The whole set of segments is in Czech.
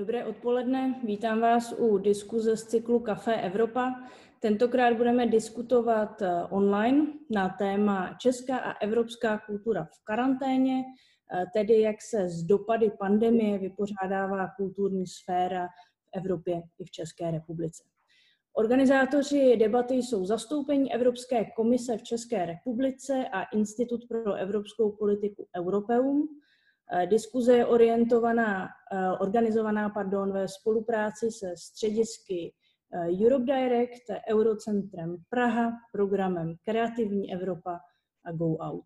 Dobré odpoledne, vítám vás u diskuze z cyklu Café Evropa. Tentokrát budeme diskutovat eh, online na téma Česká a evropská kultura v karanténě, eh, tedy jak se z dopady pandemie vypořádává kulturní sféra v Evropě i v České republice. Organizátoři debaty jsou zastoupení Evropské komise v České republice a Institut pro evropskou politiku Europeum. Eh, diskuze je orientovaná, eh, organizovaná pardon, ve spolupráci se středisky eh, Europe Direct, Eurocentrem Praha, programem Kreativní Evropa a Go Out.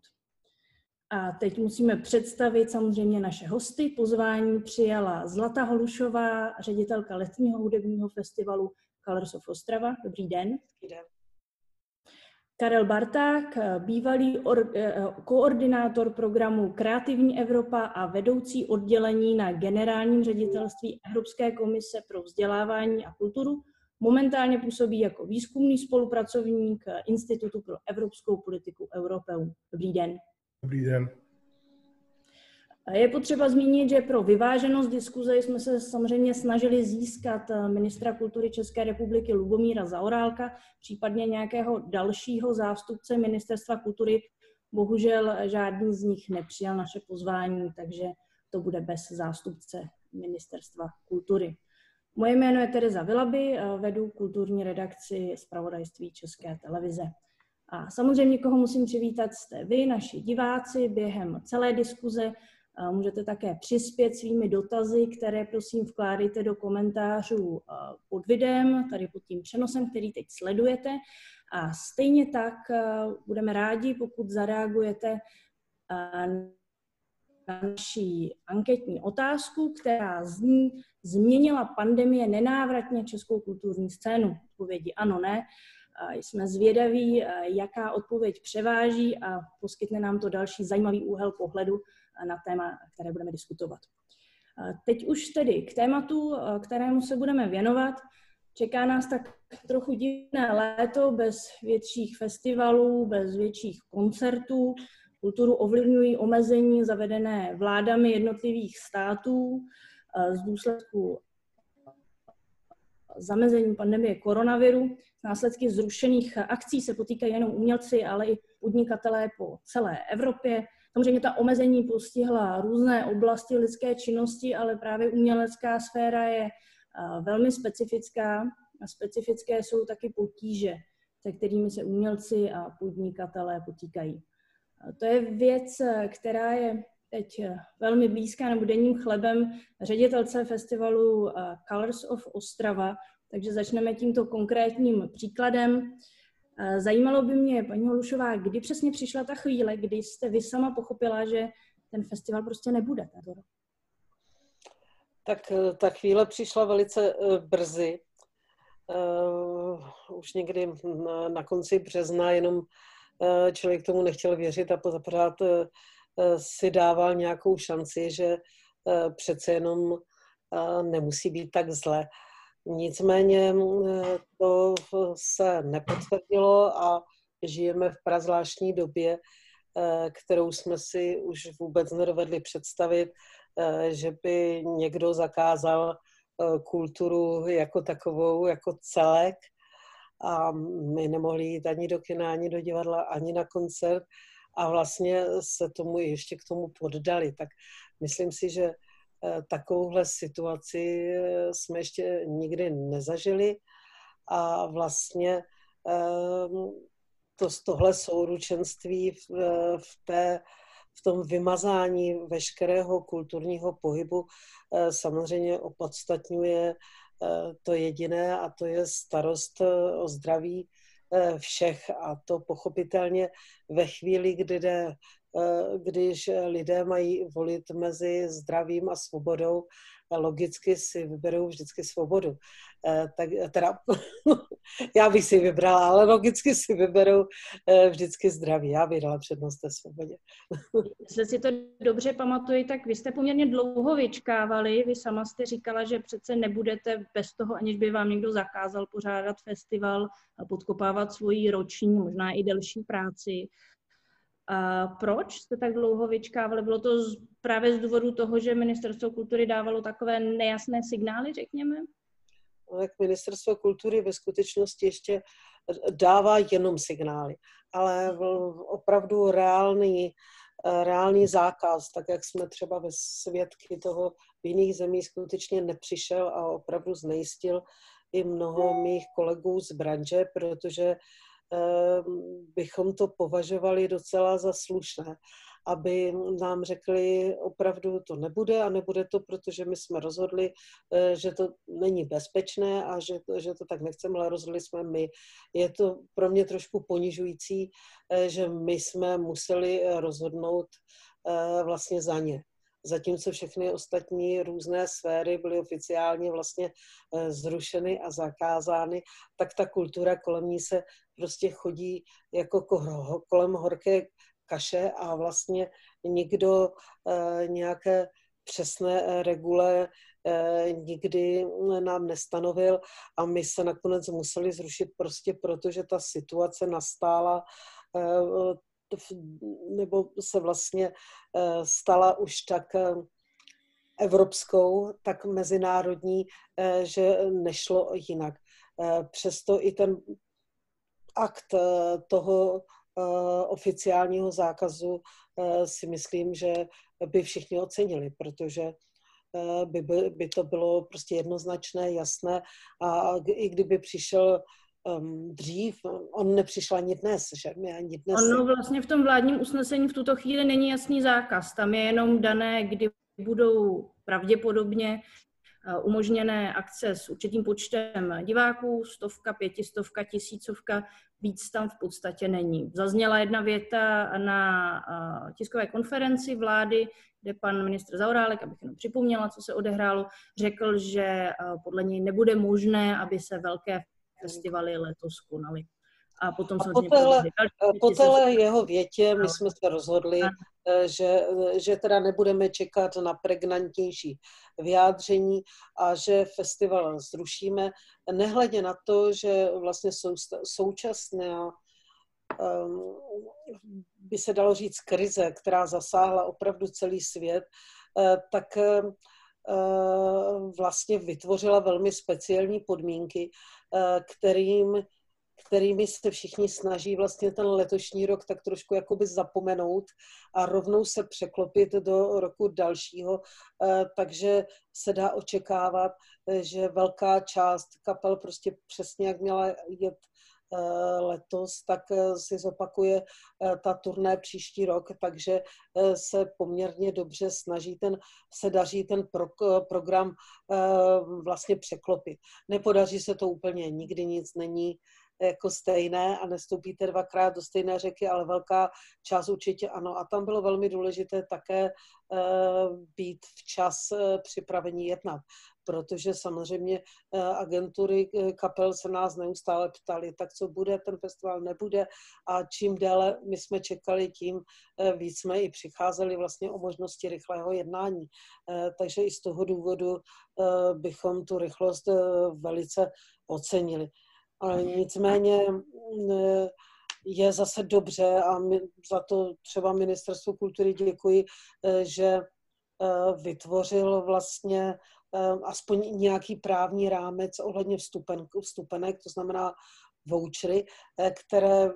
A teď musíme představit samozřejmě naše hosty. Pozvání přijala Zlata Holušová, ředitelka letního hudebního festivalu Colors of Ostrava. Dobrý den. Dobrý den. Karel Barták, bývalý or, eh, koordinátor programu Kreativní Evropa a vedoucí oddělení na generálním ředitelství Evropské komise pro vzdělávání a kulturu, momentálně působí jako výzkumný spolupracovník Institutu pro evropskou politiku Europeum. Dobrý den. Dobrý den. Je potřeba zmínit, že pro vyváženost diskuze jsme se samozřejmě snažili získat eh, ministra kultury České republiky Lubomíra Zaorálka, případně nějakého dalšího zástupce ministerstva kultury. Bohužel žádný z nich nepřijal naše pozvání, takže to bude bez zástupce ministerstva kultury. Moje jméno je Tereza Vilaby, eh, vedu kulturní redakci zpravodajství České televize. A samozřejmě, koho musím přivítat, jste vy, naši diváci, během celé diskuze Můžete také přispět svými dotazy, které prosím vkládejte do komentářů pod videem, tady pod tím přenosem, který teď sledujete. A stejně tak budeme rádi, pokud zareagujete na naší anketní otázku, která zní, změnila pandemie nenávratně českou kulturní scénu? Odpovědi ano, ne. Jsme zvědaví, jaká odpověď převáží a poskytne nám to další zajímavý úhel pohledu na téma, které budeme diskutovat. Teď už tedy k tématu, kterému se budeme věnovat. Čeká nás tak trochu divné léto bez větších festivalů, bez větších koncertů. Kulturu ovlivňují omezení zavedené vládami jednotlivých států z důsledku zamezení pandemie koronaviru. Následky zrušených akcí se potýkají jenom umělci, ale i podnikatelé po celé Evropě. Samozřejmě ta omezení postihla různé oblasti lidské činnosti, ale právě umělecká sféra je velmi specifická a specifické jsou taky potíže, se kterými se umělci a podnikatelé potýkají. To je věc, která je teď velmi blízká nebo denním chlebem ředitelce festivalu Colors of Ostrava, takže začneme tímto konkrétním příkladem. Eh, zajímalo by mě, paní Holušová, kdy přesně přišla ta chvíle, kdy jste vy sama pochopila, že ten festival prostě nebude? Tak eh, ta chvíle přišla velice eh, brzy. Už někdy na konci března, jenom člověk tomu nechtěl věřit a pořád si dával nějakou šanci, že přece jenom nemusí být tak zle. Nicméně to se nepotvrdilo a žijeme v prazvláštní době, eh, kterou jsme si už vůbec nedovedli představit, eh, že by někdo zakázal kulturu jako takovou, jako celek a my nemohli jít ani do kina, ani do divadla, ani na koncert a vlastně se tomu ještě k tomu poddali. Tak myslím si, že takovouhle situaci eh, jsme ještě nikdy nezažili. A vlastně ehm, to, tohle souručenství v, eh, v, té, v tom vymazání veškerého kulturního pohybu samozřejmě opodstatňuje to jediné a to je starost o zdraví všech. A to pochopitelně ve chvíli, kdy jde Eh, když lidé mají volit mezi zdravím a svobodou, logicky si vyberou vždycky svobodu. Eh, tak teda, já bych si vybrala, ale logicky si vyberou eh, vždycky zdraví. Já bych dala přednost té svobodě. Jestli si to dobře pamatuji, tak vy jste poměrně dlouho vyčkávali. Vy sama jste říkala, že přece nebudete bez toho, aniž by vám někdo zakázal pořádat festival a podkopávat svoji roční, možná i delší práci. A proč jste tak dlouho vyčkávali? Bylo to z, právě z důvodu toho, že Ministerstvo kultury dávalo takové nejasné signály, řekněme? Tak Ministerstvo kultury ve skutečnosti ještě dává jenom signály, ale opravdu reálný, reálný zákaz, tak jak jsme třeba ve svědky toho v jiných zemích skutečně nepřišel a opravdu znejistil i mnoho mých kolegů z branže, protože bychom to považovali docela za slušné, aby nám řekli, opravdu to nebude a nebude to, protože my jsme rozhodli, eh, že to není bezpečné a že, že to tak nechceme, ale rozhodli jsme my. Je to pro mě trošku ponižující, eh, že my jsme museli rozhodnout eh, vlastně za ně zatímco všechny ostatní různé sféry byly oficiálně vlastně zrušeny a zakázány, tak ta kultura kolem ní se prostě chodí jako kolem horké kaše a vlastně nikdo eh, nějaké přesné eh, regule nikdy nám nestanovil a my se nakonec museli zrušit prostě proto, že ta situace nastála nebo se vlastně eh, stala už tak eh, evropskou, tak mezinárodní, eh, že nešlo jinak. Přesto i ten akt toho oficiálního zákazu si myslím, že by všichni ocenili, protože by, by, by to bylo prostě jednoznačné, jasné a i kdyby přišel um, dřív, on nepřišel ani dnes, že ani dnes. Ono vlastně v tom vládním usnesení v tuto chvíli není jasný zákaz, tam je jenom dané, kdy budou pravděpodobně umožněné akce s určitým počtem diváků, stovka, pětistovka, tisícovka, víc tam v podstatě není. Zazněla jedna věta na uh, tiskové konferenci vlády, kde pan ministr Zaurálek, abych jenom připomněla, co se odehrálo, řekl, že uh, podle něj nebude možné, aby se velké festivaly letos konaly. A potom a po téhle, po téhle jeho větě my jsme se rozhodli, eh, že, že teda nebudeme čekat na pregnantnější vyjádření a že festival zrušíme, nehledě na to, že vlastně sou, současná um, by se dalo říct krize, která zasáhla opravdu celý svět, tak vlastně vytvořila velmi speciální podmínky, Eh, kterým, kterými se všichni snaží vlastně ten letošní rok tak trošku jakoby zapomenout a rovnou se překlopit do roku dalšího. Eh, takže se dá očekávat, eh, že velká část kapel prostě přesně jak měla jet letos, tak si zopakuje ta turné příští rok, takže se poměrně dobře snaží ten, se daří ten pro, program vlastně překlopit. Nepodaří se to úplně, nikdy nic není jako stejné a nestoupíte dvakrát do stejné řeky, ale velká část určitě ano. A tam bylo velmi důležité také být včas připravení jednat protože samozřejmě eh, agentury eh, kapel se nás neustále ptali, tak co bude, ten festival nebude a čím déle my jsme čekali, tím eh, víc jsme i přicházeli vlastně o možnosti rychlého jednání. Takže i z toho důvodu bychom tu rychlost velice ocenili. Ale nicméně je zase dobře a za to třeba Ministerstvu kultury děkuji, že vytvořil vlastně Ehm, aspoň nějaký právní rámec ohledně vstupen, vstupenek, to znamená vouchery, eh, které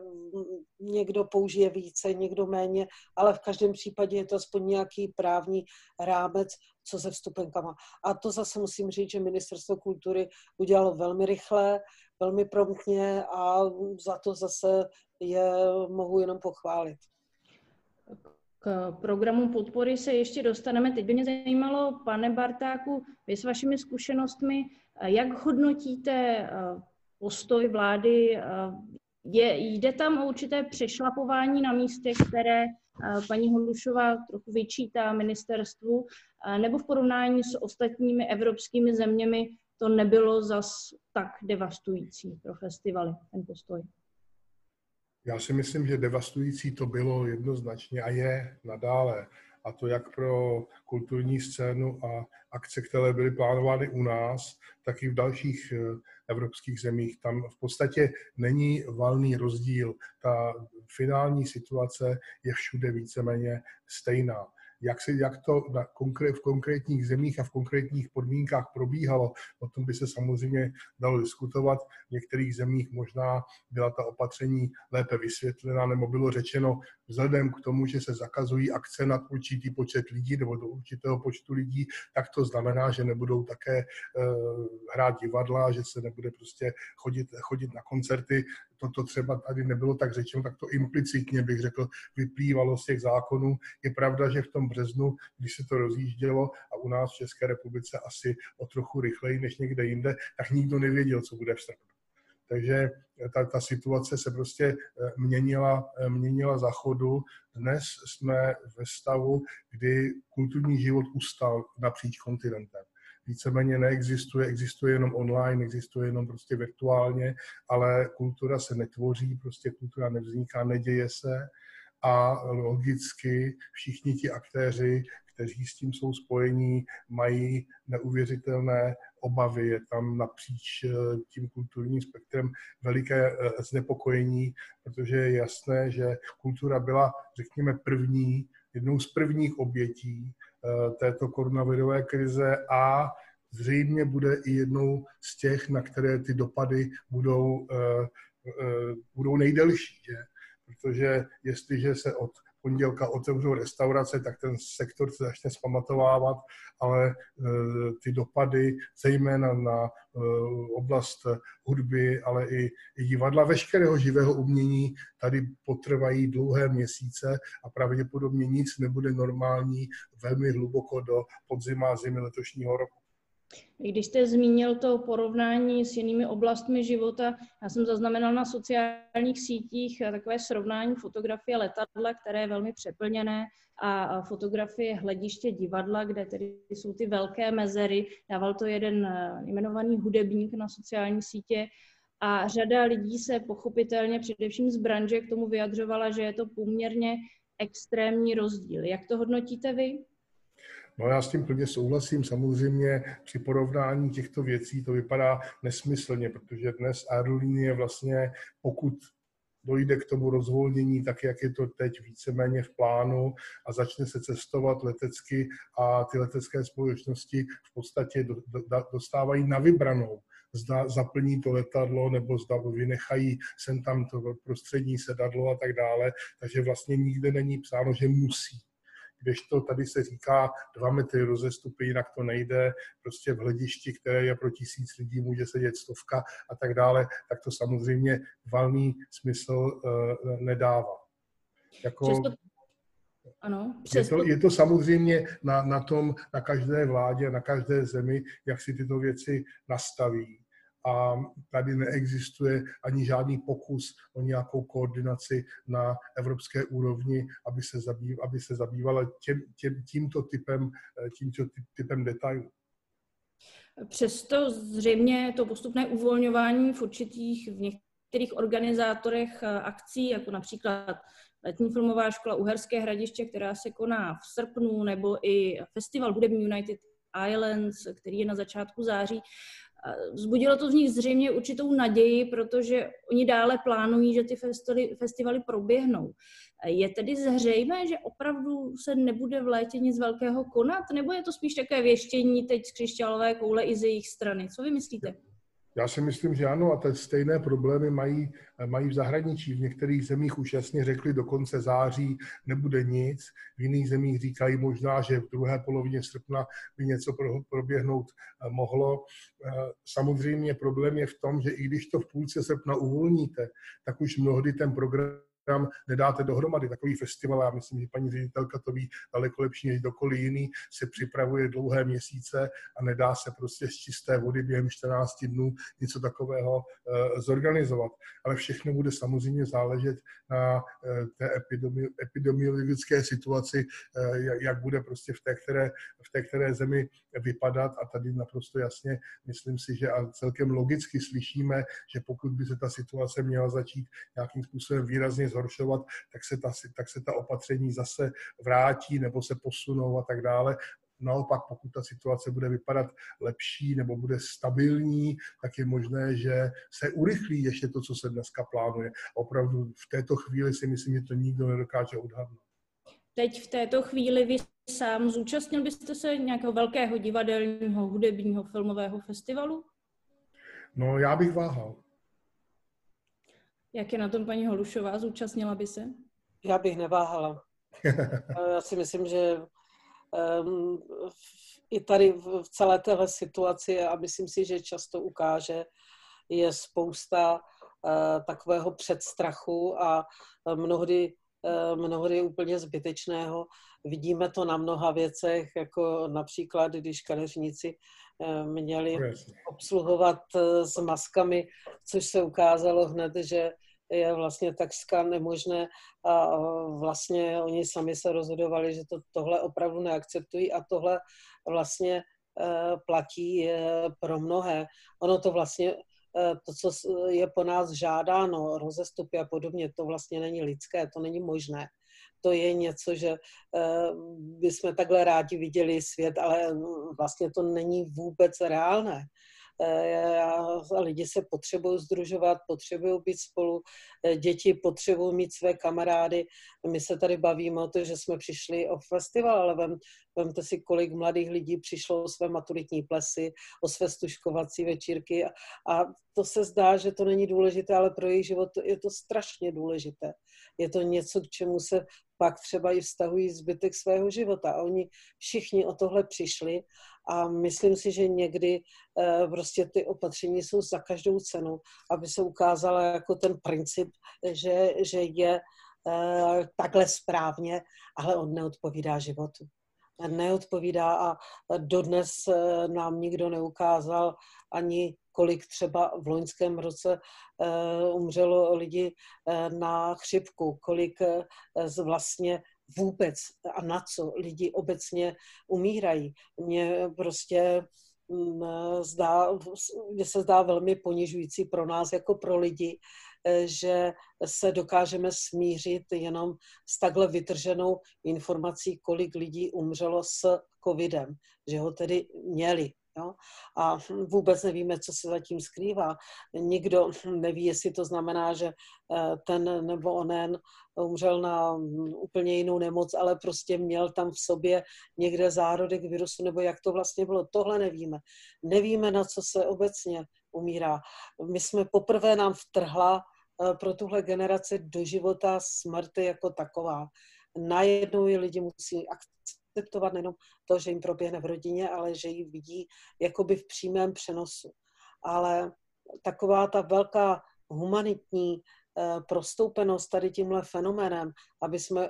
někdo použije více, někdo méně, ale v každém případě je to aspoň nějaký právní rámec, co se vstupenkama. A to zase musím říct, že Ministerstvo kultury udělalo velmi rychle, velmi promptně a za to zase je mohu jenom pochválit. K programu podpory se ještě dostaneme. Teď by mě zajímalo, pane Bartáku, vy s vašimi zkušenostmi, jak hodnotíte eh, postoj vlády? Eh, je, jde tam o určité přešlapování na místě, které eh, paní Holušová trochu vyčítá ministerstvu, nebo v porovnání s ostatními evropskými zeměmi to nebylo zas tak devastující pro festivaly, ten postoj? Já si myslím, že devastující to bylo jednoznačně a je nadále. a to jak pro kulturní scénu a akce, které byly plánovány u nás, tak i v dalších eh, evropských zemích. Tam v podstatě není valný rozdíl. Ta finální situace je všude víceméně stejná jak, se, jak to na konkrét, v konkrétních zemích a v konkrétních podmínkách probíhalo, o tom by se samozřejmě dalo diskutovat. V některých zemích možná byla ta opatření lépe vysvětlena, nebo bylo řečeno, vzhledem k tomu, že se zakazují akce nad určitý počet lidí nebo do určitého počtu lidí, tak to znamená, že nebudou také uh, hrát divadla, že se nebude prostě chodit, chodit na koncerty. Toto třeba tady nebylo tak řečeno, tak to implicitně bych řekl, vyplývalo z těch zákonů. Je pravda, že v tom březnu, když se to rozjíždělo a u nás v České republice asi o trochu rychleji než někde jinde, tak nikdo nevěděl, co bude v srpnu. Takže ta, ta situace se prostě eh, měnila, eh, měnila za chodu. Dnes jsme ve stavu, kdy kulturní život ustal napříč kontinentem víceméně neexistuje, existuje jenom online, existuje jenom prostě virtuálně, ale kultura se netvoří, prostě kultura nevzniká, neděje se a logicky všichni ti aktéři, kteří s tím jsou spojení, mají neuvěřitelné obavy. Je tam napříč eh, tím kulturním spektrem veliké eh, znepokojení, protože je jasné, že kultura byla, řekněme, první, jednou z prvních obětí této koronavirové krize a zřejmě bude i jednou z těch, na které ty dopady budou, budou nejdelší. Že? Protože jestliže se od pondělka otevřou restaurace, tak ten sektor se začne zpamatovávat, ale e, ty dopady, zejména na e, oblast hudby, ale i, divadla, veškerého živého umění, tady potrvají dlouhé měsíce a pravděpodobně nic nebude normální velmi hluboko do podzima zimy letošního roku. Když jste zmínil to porovnání s jinými oblastmi života, já jsem zaznamenal na sociálních sítích takové srovnání fotografie letadla, které je velmi přeplněné, a fotografie hlediště divadla, kde tedy jsou ty velké mezery. Dával to jeden eh, jmenovaný hudebník na sociální sítě a řada lidí se pochopitelně především z branže k tomu vyjadřovala, že je to poměrně extrémní rozdíl. Jak to hodnotíte vy? No já s tím plně souhlasím. Samozřejmě při porovnání těchto věcí to vypadá nesmyslně, protože dnes aerolinie vlastně, pokud dojde k tomu rozvolnění, tak jak je to teď víceméně v plánu a začne se cestovat letecky a ty letecké společnosti v podstatě dostávají na vybranou zda zaplní to letadlo nebo zda vynechají sem tam to prostřední sedadlo a tak dále. Takže vlastně nikde není psáno, že musí kdežto tady se říká dva metry rozestupy, jinak to nejde, prostě v hledišti, které je pro tisíc lidí, může sedět stovka a tak dále, tak to samozřejmě valný smysl uh, nedává. Jako, Přesto... Ano, je, to, je to samozřejmě na, na tom, na každé vládě, na každé zemi, jak si tyto věci nastaví a tady neexistuje ani žádný pokus o nějakou koordinaci na evropské úrovni, aby se, zabýv, aby se zabývala těm, těm, tímto typem, eh, tímto typem detailů. Přesto zřejmě to postupné uvolňování v určitých, v některých organizátorech eh, akcí, jako například letní filmová škola Uherské hradiště, která se koná v srpnu, nebo i festival hudební United Islands, který je na začátku září, Vzbudilo to v nich zřejmě určitou naději, protože oni dále plánují, že ty festivaly, festivaly proběhnou. Je tedy zřejmé, že opravdu se nebude v létě nic velkého konat, nebo je to spíš také věštění teď z křišťálové koule i z jejich strany? Co vy myslíte? Já si myslím, že ano, a ty stejné problémy mají, mají v zahraničí. V některých zemích už jasně řekli, do konce září nebude nic, v jiných zemích říkají možná, že v druhé polovině srpna by něco proběhnout eh, mohlo. Eh, samozřejmě problém je v tom, že i když to v půlce srpna uvolníte, tak už mnohdy ten program program nedáte dohromady. Takový festival, já myslím, že paní ředitelka to ví daleko lepší než dokoliv jiný, se připravuje dlouhé měsíce a nedá se prostě z čisté vody během 14 dnů něco takového uh, zorganizovat. Ale všechno bude samozřejmě záležet na uh, té epidemi, epidemiologické situaci, uh, jak bude prostě v té, které, v té které zemi vypadat a tady naprosto jasně myslím si, že a celkem logicky slyšíme, že pokud by se ta situace měla začít nějakým způsobem výrazně zhoršovat, zhoršovat, tak se ta, tak se ta opatření zase vrátí nebo se posunou a tak dále. Naopak, pokud ta situace bude vypadat lepší nebo bude stabilní, tak je možné, že se urychlí ještě to, co se dneska plánuje. Opravdu v této chvíli si myslím, že to nikdo nedokáže odhadnout. Teď v této chvíli vy sám zúčastnil byste se nějakého velkého divadelního, hudebního, filmového festivalu? No, já bych váhal. Jak je na tom paní Holušová? Zúčastnila by se? Já bych neváhala. Já si myslím, že um, i tady v celé téhle situaci, a myslím si, že často ukáže, je spousta uh, takového předstrachu a mnohdy, uh, mnohdy úplně zbytečného. Vidíme to na mnoha věcech, jako například, když kadeřníci uh, měli obsluhovat s maskami, což se ukázalo hned, že je vlastně takřka nemožné a vlastně oni sami se rozhodovali, že to, tohle opravdu neakceptují a tohle vlastně e, platí pro mnohé. Ono to vlastně, to, co je po nás žádáno, rozestupy a podobně, to vlastně není lidské, to není možné. To je něco, že bychom takhle rádi viděli svět, ale vlastně to není vůbec reálné. Eh, lidi se potřebují združovat, potřebují být spolu, eh, děti potřebují mít své kamarády. My se tady bavíme o to, že jsme přišli o festival, ale vem, vemte si, kolik mladých lidí přišlo o své maturitní plesy, o své stuškovací večírky a, a to se zdá, že to není důležité, ale pro jejich život je to strašně důležité. Je to něco, k čemu se pak třeba i vztahují zbytek svého života. A oni všichni o tohle přišli a myslím si, že někdy eh, prostě ty opatření jsou za každou cenu, aby se ukázala jako ten princip, že, že je eh, takhle správně, ale on neodpovídá životu. Neodpovídá a dodnes eh, nám nikdo neukázal ani kolik třeba v loňském roce umřelo lidi na chřipku, kolik vlastně vůbec a na co lidi obecně umírají. Mně prostě mm, zdá, mně se zdá velmi ponižující pro nás jako pro lidi, eh, že se dokážeme smířit jenom s takhle vytrženou informací, kolik lidí umřelo s covidem, že ho tedy měli. Jo? A vůbec nevíme, co se zatím skrývá. Nikdo neví, jestli to znamená, že eh, ten nebo onen umřel na úplně jinou nemoc, ale prostě měl tam v sobě někde zárodek virusu, nebo jak to vlastně bylo. Tohle nevíme. Nevíme, na co se obecně umírá. My jsme poprvé nám vtrhla eh, pro tuhle generaci do života smrti jako taková. Najednou je lidi musí akceptovat nejenom to, že jim proběhne v rodině, ale že ji vidí jakoby v přímém přenosu. Ale taková ta velká humanitní eh, prostoupenost tady tímhle fenoménem, aby jsme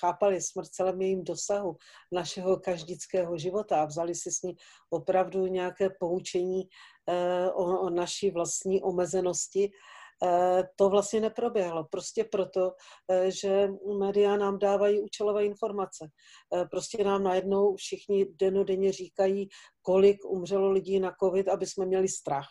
chápali smrt celém jejím dosahu našeho každického života a vzali si s ní opravdu nějaké poučení eh, o, o naší vlastní omezenosti, to vlastně neproběhlo. Prostě proto, eh, že média nám dávají účelové informace. Eh, prostě nám najednou všichni denodenně říkají, kolik umřelo lidí na covid, aby jsme měli strach.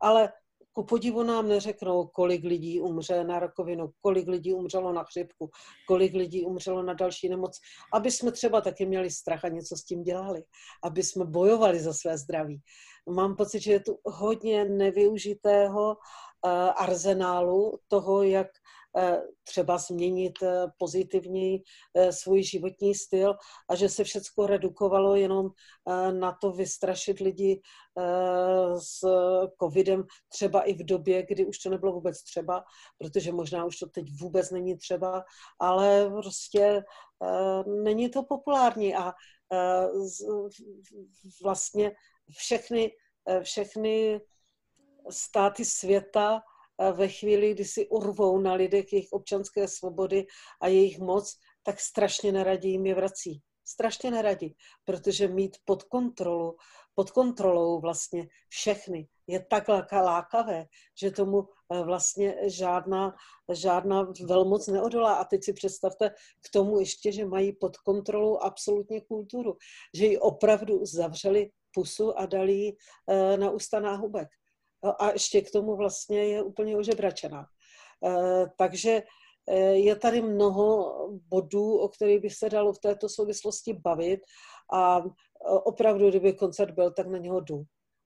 Ale ku podivu nám neřeknou, kolik lidí umře na rakovinu, kolik lidí umřelo na chřipku, kolik lidí umřelo na další nemoc, aby jsme třeba taky měli strach a něco s tím dělali, aby jsme bojovali za své zdraví. Mám pocit, že je tu hodně nevyužitého Eh, arzenálu toho, jak eh, třeba změnit eh, pozitivněji svůj životní styl a že se všechno redukovalo jenom na to vystrašit lidi s covidem třeba i v době, kdy už to nebylo vůbec třeba, protože možná už to teď vůbec není třeba, ale prostě není to populární a vlastně všechny, všechny státy světa ve chvíli, kdy si urvou na lidech jejich občanské svobody a jejich moc, tak strašně neradí jim je vrací. Strašně neradí, protože mít pod kontrolu, pod kontrolou vlastně všechny je tak lákavé, že tomu eh, vlastně žádná, žádná velmoc neodolá. A teď si představte k tomu ještě, že mají pod kontrolou absolutně kulturu, že ji opravdu zavřeli pusu a dali ji eh, na ústa náhubek a ještě k tomu vlastně je úplně ožebračená. Eh, takže je tady mnoho bodů, o kterých by se dalo v této souvislosti bavit a opravdu, kdyby koncert byl, tak na něho jdu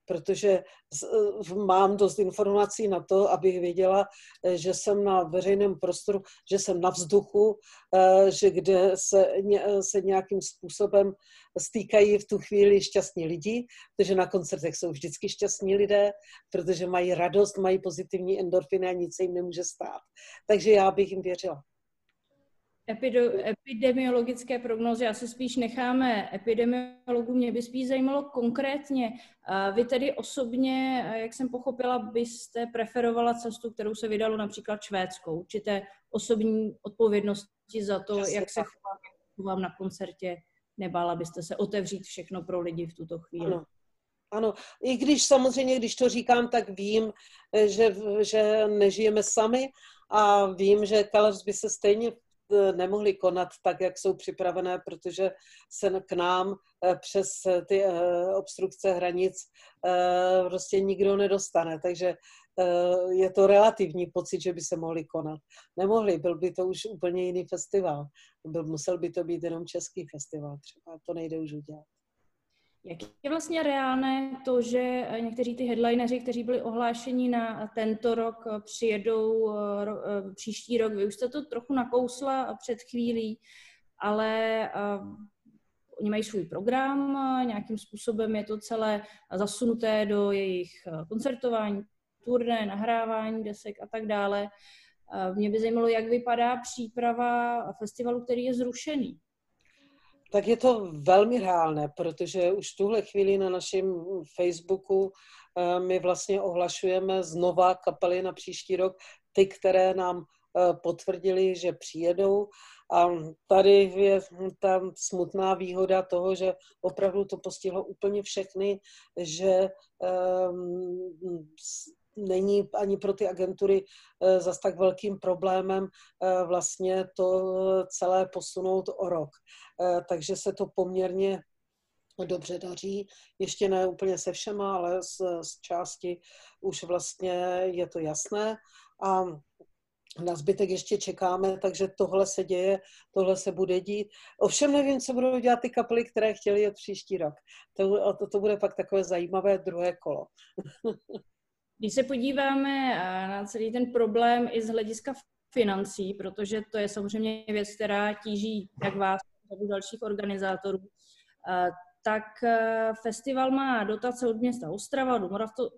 protože eh, mám dost informací na to, abych věděla, eh, že jsem na veřejném prostoru, že jsem na vzduchu, eh, že kde se, se nějakým způsobem stýkají v tu chvíli šťastní lidi, protože na koncertech jsou vždycky šťastní lidé, protože mají radost, mají pozitivní endorfiny a nic se jim nemůže stát. Takže já bych jim věřila epidemiologické prognózy asi spíš necháme epidemiologům. Mě by spíš zajímalo konkrétně. Vy tedy osobně, jak jsem pochopila, byste preferovala cestu, kterou se vydalo například švédskou, určité osobní odpovědnosti za to, jak se chovám na koncertě. Nebála byste se otevřít všechno pro lidi v tuto chvíli? Ano. Ano, i když samozřejmě, když to říkám, tak vím, že, že nežijeme sami a vím, že Kalers by se stejně nemohly konat tak, jak jsou připravené, protože se k nám e, přes ty e, obstrukce hranic prostě nikdo nedostane. Takže je to relativní pocit, že by se mohly konat. Nemohli, byl by to už úplně jiný festival. Byl, musel by to být jenom český festival třeba. To nejde už udělat. Jak je vlastně reálné to, že někteří ty headlineři, kteří byli ohlášeni na tento rok, přijedou eh, příští rok? Vy už jste to trochu nakousla před chvílí, ale oni mají svůj program, nějakým způsobem je to celé zasunuté do jejich eh, koncertování, turné, nahrávání desek a tak dále. Mě by zajímalo, jak vypadá příprava festivalu, který je zrušený tak je to velmi reálné, protože už tuhle chvíli na našem Facebooku eh, my vlastně ohlašujeme znova kapely na příští rok, ty, které nám eh, potvrdili, že přijedou. A tady je ta smutná výhoda toho, že opravdu to postihlo úplně všechny, že um, není ani pro ty agentury eh, zas tak velkým problémem eh, vlastně to celé posunout o rok. Eh, takže se to poměrně dobře daří. Ještě ne úplně se všema, ale z, z části už vlastně je to jasné. A na zbytek ještě čekáme, takže tohle se děje, tohle se bude dít. Ovšem nevím, co budou dělat ty kapely, které chtěli jet příští rok. To, to, to bude pak takové zajímavé druhé kolo. Když se podíváme eh, na celý ten problém i z hlediska financí, protože to je samozřejmě věc, která tíží jak vás, tak i dalších organizátorů, eh, tak eh, festival má dotace od města Ostrava, do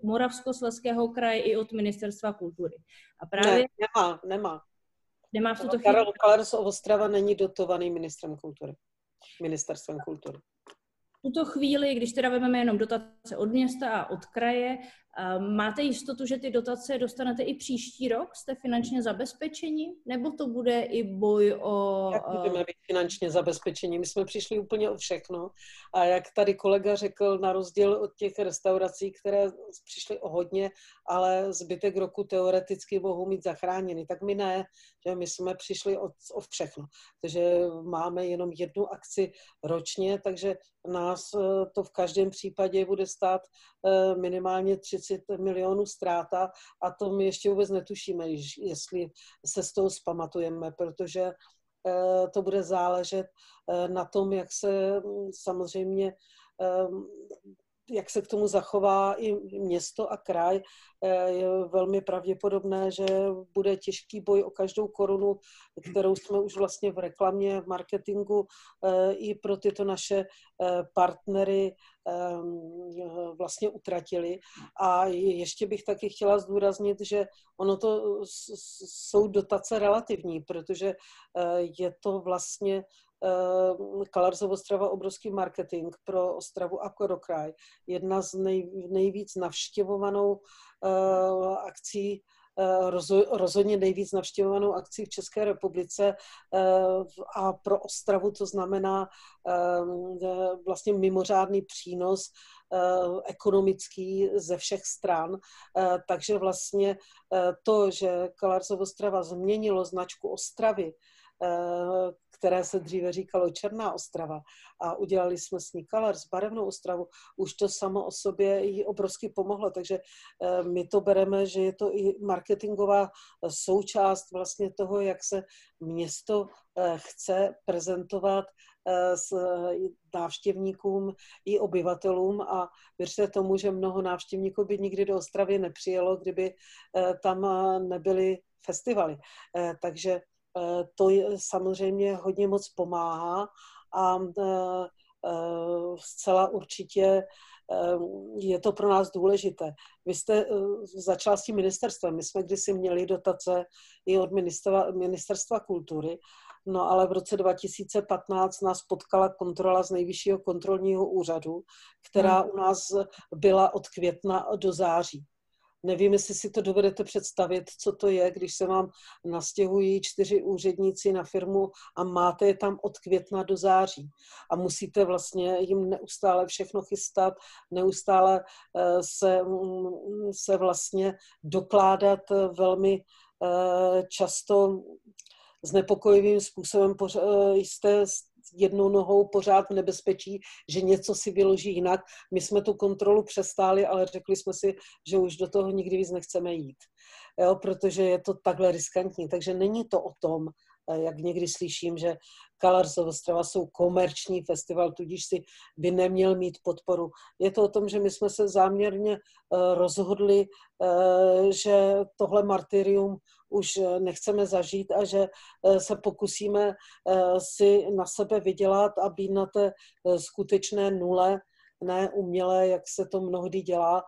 Moravskosleského kraje i od Ministerstva kultury. A právě... Ne, nemá, nemá. Nemá v tuto chvíli... Karel Ostrava není dotovaný ministrem kultury. Ministerstvem kultury tuto chvíli, když teda vezmeme jenom dotace od města a od kraje, máte jistotu, že ty dotace dostanete i příští rok? Jste finančně zabezpečeni? Nebo to bude i boj o... Jak budeme být finančně zabezpečení? My jsme přišli úplně o všechno. A jak tady kolega řekl, na rozdíl od těch restaurací, které přišly o hodně, ale zbytek roku teoreticky mohou mít zachráněny, tak my ne, že my jsme přišli o, o všechno. Takže máme jenom jednu akci ročně, takže nás eh, to v každém případě bude stát eh, minimálně 30 milionů ztráta a to my ještě vůbec netušíme, jestli se z toho zpamatujeme, protože eh, to bude záležet na tom, jak se mm, samozřejmě jak se k tomu zachová i město a kraj, eh, je velmi pravděpodobné, že bude těžký boj o každou korunu, kterou jsme už vlastně v reklamě, v marketingu eh, i pro tyto naše eh, partnery vlastně utratili. A ještě bych taky chtěla zdůraznit, že ono to jsou dotace relativní, protože je to vlastně Kalarzov Ostrava obrovský marketing pro Ostravu a Korokraj. Jedna z nej, nejvíc navštěvovanou uh, akcí rozhodně nejvíc navštěvovanou akcí v České republice a pro Ostravu to znamená vlastně mimořádný přínos ekonomický ze všech stran. Takže vlastně to, že Kalarzov Ostrava změnilo značku Ostravy, které se dříve říkalo Černá Ostrava a udělali jsme s ní Colors, barevnou Ostravu, už to samo o sobě jí obrovsky pomohlo, takže eh, my to bereme, že je to i marketingová součást vlastně toho, jak se město chce prezentovat s návštěvníkům i obyvatelům a věřte tomu, že mnoho návštěvníků by nikdy do Ostravy nepřijelo, kdyby tam nebyly festivaly. Takže to samozřejmě hodně moc pomáhá a zcela určitě je to pro nás důležité. Vy jste začala s tím ministerstvem. My jsme kdysi měli dotace i od ministerstva, ministerstva kultury No ale v roce 2015 nás potkala kontrola z nejvyššího kontrolního úřadu, která hmm. u nás byla od května do září. Nevím, jestli si to dovedete představit, co to je, když se vám nastěhují čtyři úředníci na firmu a máte je tam od května do září. A musíte vlastně jim neustále všechno chystat, neustále eh, se, mm, se vlastně dokládat velmi eh, často znepokojivým způsobem eh, jste jednou nohou pořád v nebezpečí, že něco si vyloží jinak. My jsme tu kontrolu přestáli, ale řekli jsme si, že už do toho nikdy víc nechceme jít, jo, protože je to takhle riskantní. Takže není to o tom, eh, jak někdy slyším, že Colors of Ostrava jsou komerční festival, tudíž si by neměl mít podporu. Je to o tom, že my jsme se záměrně eh, rozhodli, že tohle martyrium už eh, nechceme zažít a že eh, se pokusíme eh, si na sebe vydělat a být na té skutečné nule, ne umělé, jak se to mnohdy dělá,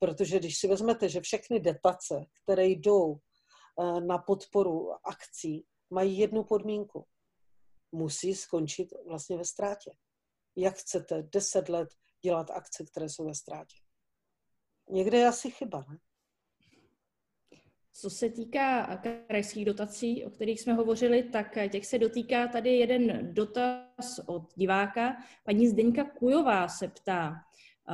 protože když si vezmete, že všechny detace, které jdou na podporu akcí, mají jednu podmínku. Musí skončit vlastně ve ztrátě. Jak chcete deset let dělat akce, které jsou ve ztrátě? Někde je asi chyba, ne? Co se týká krajských dotací, o kterých jsme hovořili, tak těch se dotýká tady jeden dotaz od diváka. Paní Zdeňka Kujová se ptá,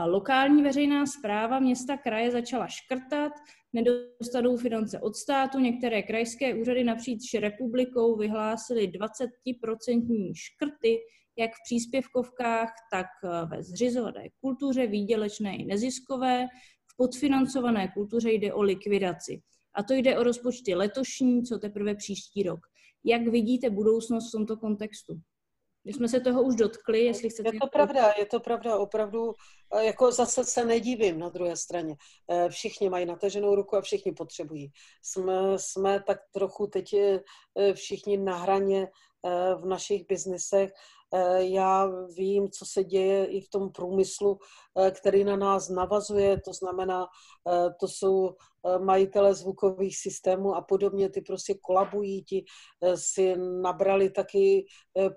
lokální veřejná zpráva města kraje začala škrtat, nedostanou finance od státu, některé krajské úřady napříč republikou vyhlásily 20% škrty, jak v příspěvkovkách, tak ve zřizované kultuře, výdělečné i neziskové. V podfinancované kultuře jde o likvidaci. A to jde o rozpočty letošní, co teprve příští rok. Jak vidíte budoucnost v tomto kontextu? My jsme se toho už dotkli, jestli chcete... Je to pravda, je to pravda, opravdu, jako zase se nedivím na druhé straně. Eh, všichni mají nataženou ruku a všichni potřebují. Jsme, jsme tak trochu teď eh, všichni na hraně eh, v našich biznesech Eh, já vím, co se děje i v tom průmyslu, eh, který na nás navazuje, to znamená, eh, to jsou majitele zvukových systémů a podobně, ty prostě kolabují, ti si nabrali taky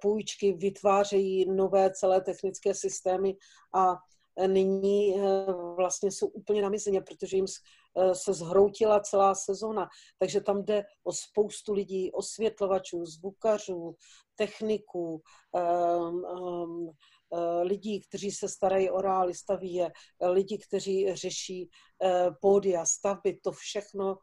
půjčky, vytvářejí nové celé technické systémy a nyní vlastně jsou úplně na mizině, protože jim se zhroutila celá sezona. Takže tam jde o spoustu lidí, osvětlovačů, zvukařů, techniků, um, um, lidí, kteří se starají o reály, staví je, lidi, kteří řeší uh, pódia, stavby, to všechno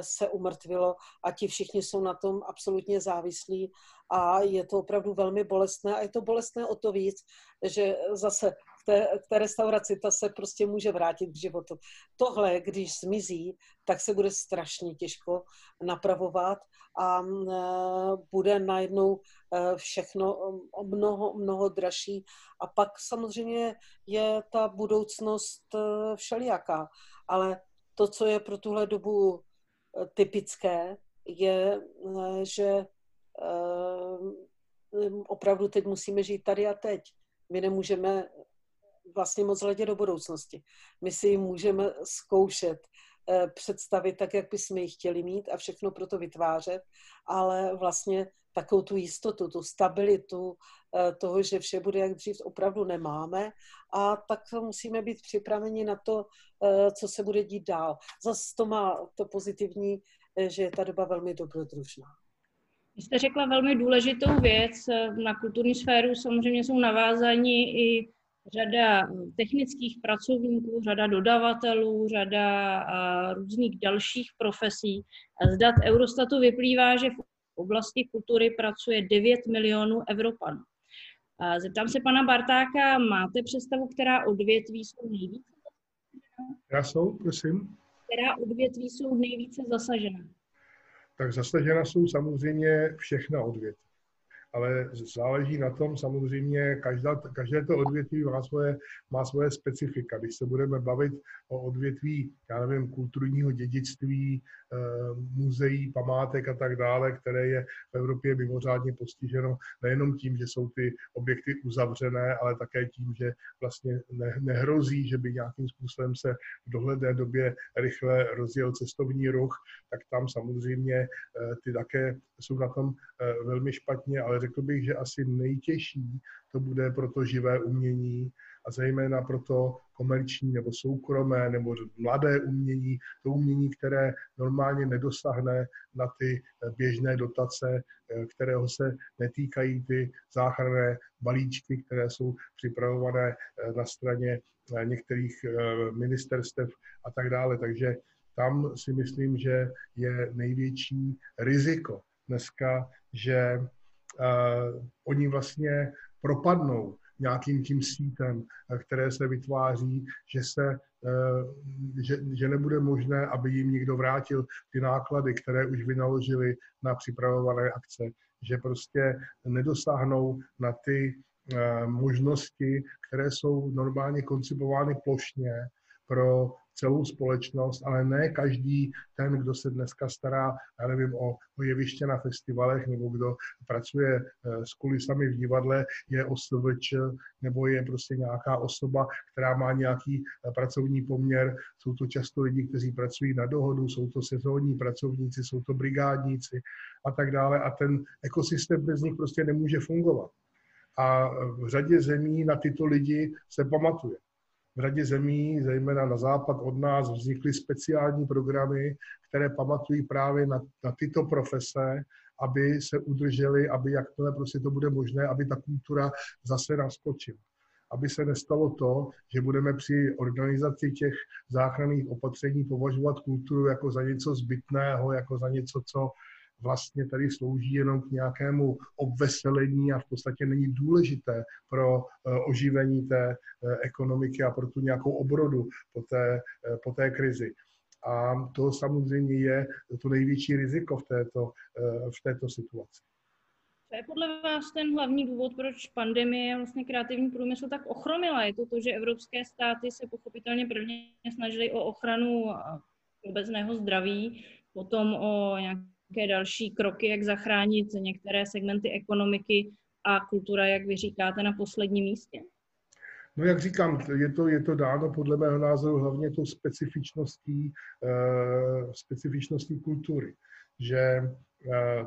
se umrtvilo a ti všichni jsou na tom absolutně závislí a je to opravdu velmi bolestné a je to bolestné o to víc, že zase té, té restauraci, ta se prostě může vrátit k životu. Tohle, když zmizí, tak se bude strašně těžko napravovat a e, bude najednou e, všechno mnoho, mnoho dražší. A pak samozřejmě je ta budoucnost e, všelijaká. Ale to, co je pro tuhle dobu typické, je, že opravdu teď musíme žít tady a teď. My nemůžeme vlastně moc hledět do budoucnosti. My si ji můžeme zkoušet eh, představit tak, jak bychom ji chtěli mít a všechno pro to vytvářet, ale vlastně takovou tu jistotu, tu stabilitu eh, toho, že vše bude jak dřív, opravdu nemáme a tak musíme být připraveni na to, eh, co se bude dít dál. Zase to má to pozitivní, že je ta doba velmi dobrodružná. Vy jste řekla velmi důležitou věc. Na kulturní sféru samozřejmě jsou navázaní i řada technických pracovníků, řada dodavatelů, řada různých dalších profesí. Z dat Eurostatu vyplývá, že v oblasti kultury pracuje 9 milionů Evropanů. Zeptám se pana Bartáka, máte představu, která odvětví jsou nejvíce zasažená? Já jsou, prosím. Která odvětví jsou nejvíce zasažená? Tak zasažena jsou samozřejmě všechna odvětví ale záleží na tom samozřejmě, každá, každé to odvětví má svoje, má svoje specifika. Když se budeme bavit o odvětví, já nevím, kulturního dědictví, eh, muzeí, památek a tak dále, které je v Evropě mimořádně postiženo nejenom tím, že jsou ty objekty uzavřené, ale také tím, že vlastně ne, nehrozí, že by nějakým způsobem se v dohledné době rychle rozjel cestovní ruch, tak tam samozřejmě eh, ty také jsou na tom eh, velmi špatně, ale řekl bych, že asi nejtěžší to bude pro to živé umění a zejména pro to komerční nebo soukromé nebo mladé umění, to umění, které normálně nedosáhne na ty eh, běžné dotace, eh, kterého se netýkají ty záchranné balíčky, které jsou připravované na straně některých ministerstev a tak dále. Takže tam si myslím, že je největší riziko dneska, že oni vlastně propadnou nějakým tím sítem, eh, které se vytváří, že, se, uh, že, že nebude možné, aby jim někdo vrátil ty náklady, které už vynaložili na připravované akce, že prostě nedosáhnou na ty možnosti, které jsou normálně koncipovány plošně pro celou společnost, ale ne každý ten, kdo se dneska stará, já nevím, o, o jeviště na festivalech, nebo kdo pracuje eh, s kulisami v divadle, je OSVČ, nebo je prostě nějaká osoba, která má nějaký eh, pracovní poměr. Jsou to často lidi, kteří pracují na dohodu, jsou to sezónní pracovníci, jsou to brigádníci a tak dále. A ten ekosystém bez nich prostě nemůže fungovat. A v řadě zemí na tyto lidi se pamatuje v řadě zemí, zejména na západ od nás, vznikly speciální programy, které pamatují právě na, na tyto profese, aby se udržely, aby jakmile prostě to bude možné, aby ta kultura zase naskočila. Aby se nestalo to, že budeme při organizaci těch záchranných opatření považovat kulturu jako za něco zbytného, jako za něco, co vlastně tady slouží jenom k nějakému obveselení a v podstatě není důležité pro eh, oživení té eh, ekonomiky a pro tu nějakou obrodu po té, eh, po té krizi. A to samozřejmě je to největší riziko v této, v této situaci. Co je podle vás ten hlavní důvod, proč pandemie vlastně kreativní průmysl tak ochromila? Je to to, že evropské státy se pochopitelně prvně snažily o ochranu obecného zdraví, potom o nějaké nějaké další kroky, jak zachránit některé segmenty ekonomiky a kultura, jak vy říkáte, na posledním místě? No jak říkám, je to, je to dáno podle mého názoru hlavně tou specifičností, uh, specifičností kultury, že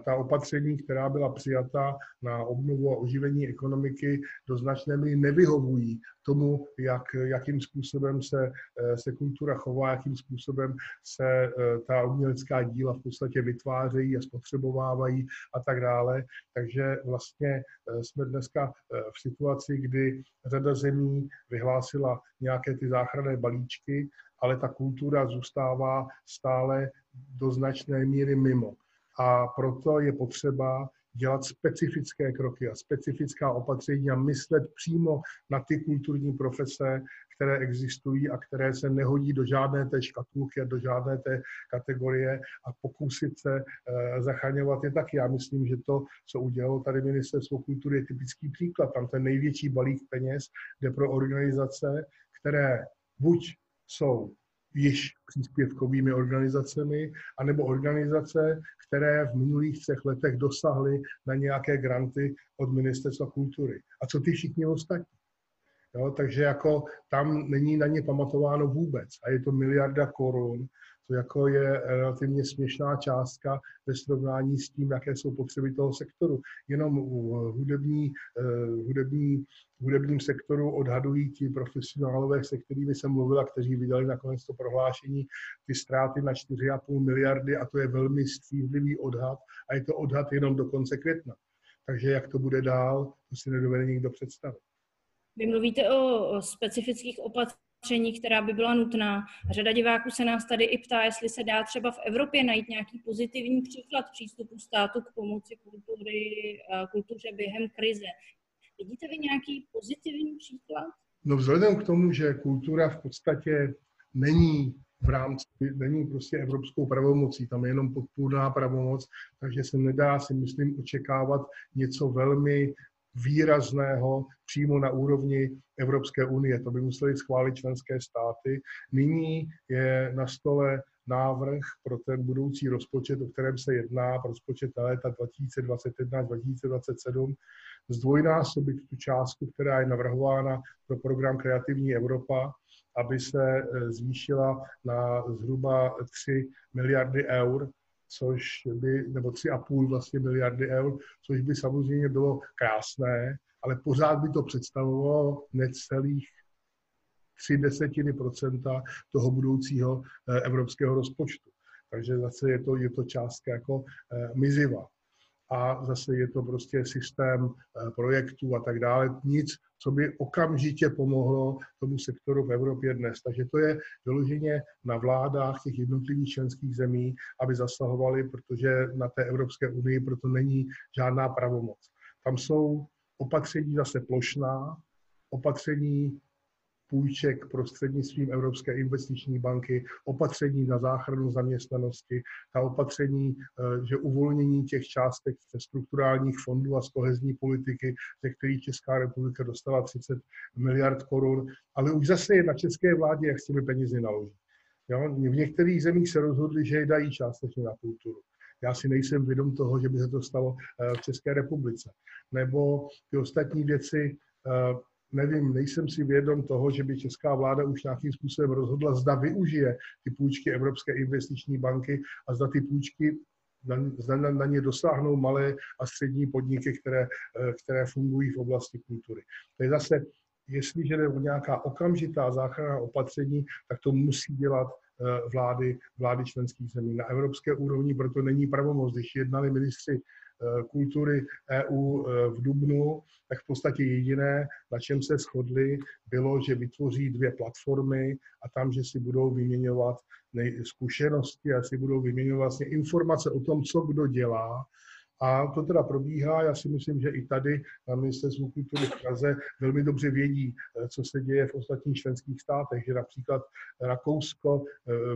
ta opatření, která byla přijata na obnovu a oživení ekonomiky, do značné míry nevyhovují tomu, jak, jakým způsobem se, eh, se kultura chová, jakým způsobem se eh, ta umělecká díla v podstatě vytvářejí a spotřebovávají a tak dále. Takže vlastně jsme dneska v situaci, kdy řada zemí vyhlásila nějaké ty záchranné balíčky, ale ta kultura zůstává stále do značné míry mimo a proto je potřeba dělat specifické kroky a specifická opatření a myslet přímo na ty kulturní profese, které existují a které se nehodí do žádné té škatulky do žádné té kategorie a pokusit se uh, zachraňovat je taky. Já myslím, že to, co udělalo tady ministerstvo kultury, je typický příklad. Tam ten největší balík peněz jde pro organizace, které buď jsou již příspěvkovými organizacemi, anebo organizace, které v minulých třech letech dosáhly na nějaké granty od Ministerstva kultury. A co ty všichni ostatní? Jo, takže jako tam není na ně pamatováno vůbec. A je to miliarda korun, to jako je relativně směšná částka ve srovnání s tím, jaké jsou potřeby toho sektoru. Jenom hudební, eh, hudební, hudebním sektoru odhadují ti profesionálové, se kterými jsem mluvila, kteří vydali nakonec to prohlášení, ty ztráty na 4,5 miliardy a to je velmi střízlivý odhad a je to odhad jenom do konce května. Takže jak to bude dál, to si nedovede nikdo představit. Vy mluvíte o, o specifických opatřeních opatření, která by byla nutná. Řada diváků se nás tady i ptá, jestli se dá třeba v Evropě najít nějaký pozitivní příklad přístupu státu k pomoci kultury, eh, kultuře během krize. Vidíte vy nějaký pozitivní příklad? No vzhledem k tomu, že kultura v podstatě není v rámci, není prostě evropskou pravomocí, tam je jenom podpůrná pravomoc, takže se nedá si myslím očekávat něco velmi výrazného přímo na úrovni Evropské unie. To by museli schválit členské státy. Nyní je na stole návrh pro ten budoucí rozpočet, o kterém se jedná, rozpočet na léta 2021-2027, zdvojnásobit tu částku, která je navrhována pro program Kreativní Evropa, aby se eh, zvýšila na zhruba 3 miliardy eur, což by, nebo 3,5 vlastně miliardy eur, což by samozřejmě bylo krásné, ale pořád by to představovalo necelých tři desetiny procenta toho budoucího eh, evropského rozpočtu. Takže zase je to, je to částka jako eh, mizivá a zase je to prostě systém eh, projektů a tak dále. Nic, co by okamžitě pomohlo tomu sektoru v Evropě dnes. Takže to je vyloženě na vládách těch jednotlivých členských zemí, aby zasahovali, protože na té Evropské unii proto není žádná pravomoc. Tam jsou opatření zase plošná, opatření půjček prostřednictvím Evropské investiční banky, opatření na záchranu zaměstnanosti, ta opatření, eh, že uvolnění těch částek ze strukturálních fondů a z kohezní politiky, ze kterých Česká republika dostala 30 miliard korun, ale už zase je na české vládě, jak s těmi penězi naloží. Jo? V některých zemích se rozhodli, že je dají částečně na kulturu. Já si nejsem vědom toho, že by se to stalo eh, v České republice. Nebo ty ostatní věci, eh, nevím, nejsem si vědom toho, že by česká vláda už nějakým způsobem rozhodla, zda využije ty půjčky Evropské investiční banky a zda ty půjčky zda na, na ně dosáhnou malé a střední podniky, které, eh, které fungují v oblasti kultury. To je zase, jestliže jde o nějaká okamžitá záchranná opatření, tak to musí dělat eh, vlády, vlády členských zemí. Na evropské úrovni proto není pravomoc. Když jednali ministři kultury EU eh, v Dubnu, tak v podstatě jediné, na čem se shodli, bylo, že vytvoří dvě platformy a tam, že si budou vyměňovat zkušenosti a si budou vyměňovat vlastně informace o tom, co kdo dělá, a to teda probíhá. Já si myslím, že i tady na Ministerstvu kultury v Praze velmi dobře vědí, eh, co se děje v ostatních členských státech, že například Rakousko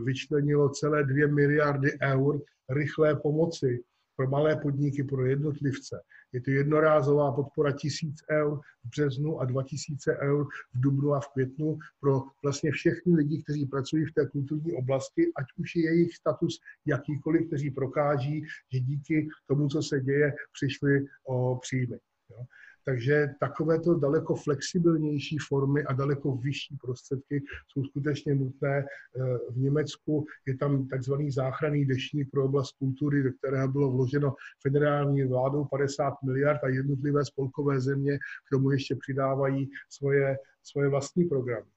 vyčlenilo celé dvě miliardy eur rychlé pomoci pro malé podniky, pro jednotlivce. Je to jednorázová podpora tisíc eur v březnu a 2000 eur v dubnu a v květnu pro vlastně všechny lidi, kteří pracují v té kulturní oblasti, ať už je jejich status jakýkoliv, kteří prokáží, že díky tomu, co se děje, přišli o příjmy. Jo. Takže takovéto daleko flexibilnější formy a daleko vyšší prostředky jsou skutečně nutné. Eh, v Německu je tam takzvaný záchranný dešník pro oblast kultury, do kterého bylo vloženo federální vládou 50 miliard a jednotlivé spolkové země k tomu ještě přidávají svoje, svoje vlastní programy.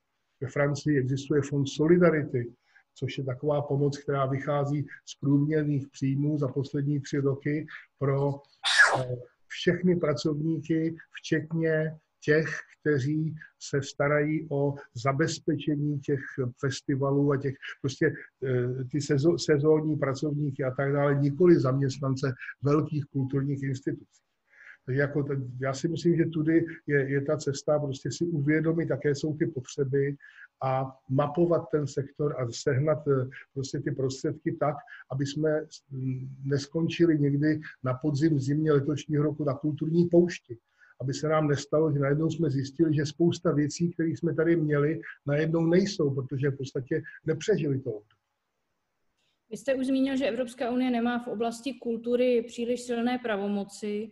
Ve Francii existuje fond Solidarity, což je taková pomoc, která vychází z průměrných příjmů za poslední tři roky pro eh, všechny pracovníky, včetně těch, kteří se starají o zabezpečení těch festivalů a těch prostě eh, ty sezónní pracovníky a tak dále, nikoli zaměstnance velkých kulturních institucí. Takže jako, já si myslím, že tudy je, je ta cesta prostě si uvědomit, jaké jsou ty potřeby a mapovat ten sektor a sehnat eh, prostě ty prostředky tak, aby jsme neskončili někdy na podzim zimě letošního roku na kulturní poušti. Aby se nám nestalo, že najednou jsme zjistili, že spousta věcí, které jsme tady měli, najednou nejsou, protože v podstatě nepřežili to. Vy jste už zmínil, že Evropská unie nemá v oblasti kultury příliš silné pravomoci.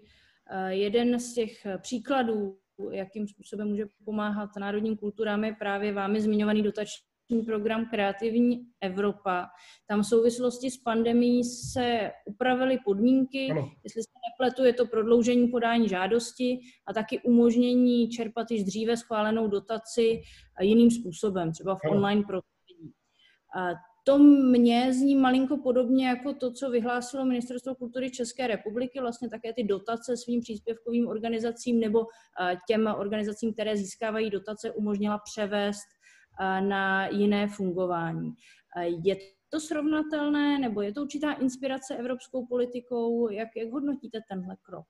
Eh, jeden z těch příkladů jakým způsobem může pomáhat národním kulturám, je právě vámi zmiňovaný dotační program Kreativní Evropa. Tam v souvislosti s pandemí se upravily podmínky, ano. jestli se nepletu, je to prodloužení podání žádosti a taky umožnění čerpat již dříve schválenou dotaci jiným způsobem, třeba v ano. online prostředí to mě zní malinko podobně jako to, co vyhlásilo Ministerstvo kultury České republiky, vlastně také ty dotace svým příspěvkovým organizacím nebo těm organizacím, které získávají dotace, umožnila převést na jiné fungování. Je to srovnatelné, nebo je to určitá inspirace evropskou politikou? Jak, jak hodnotíte tenhle krok?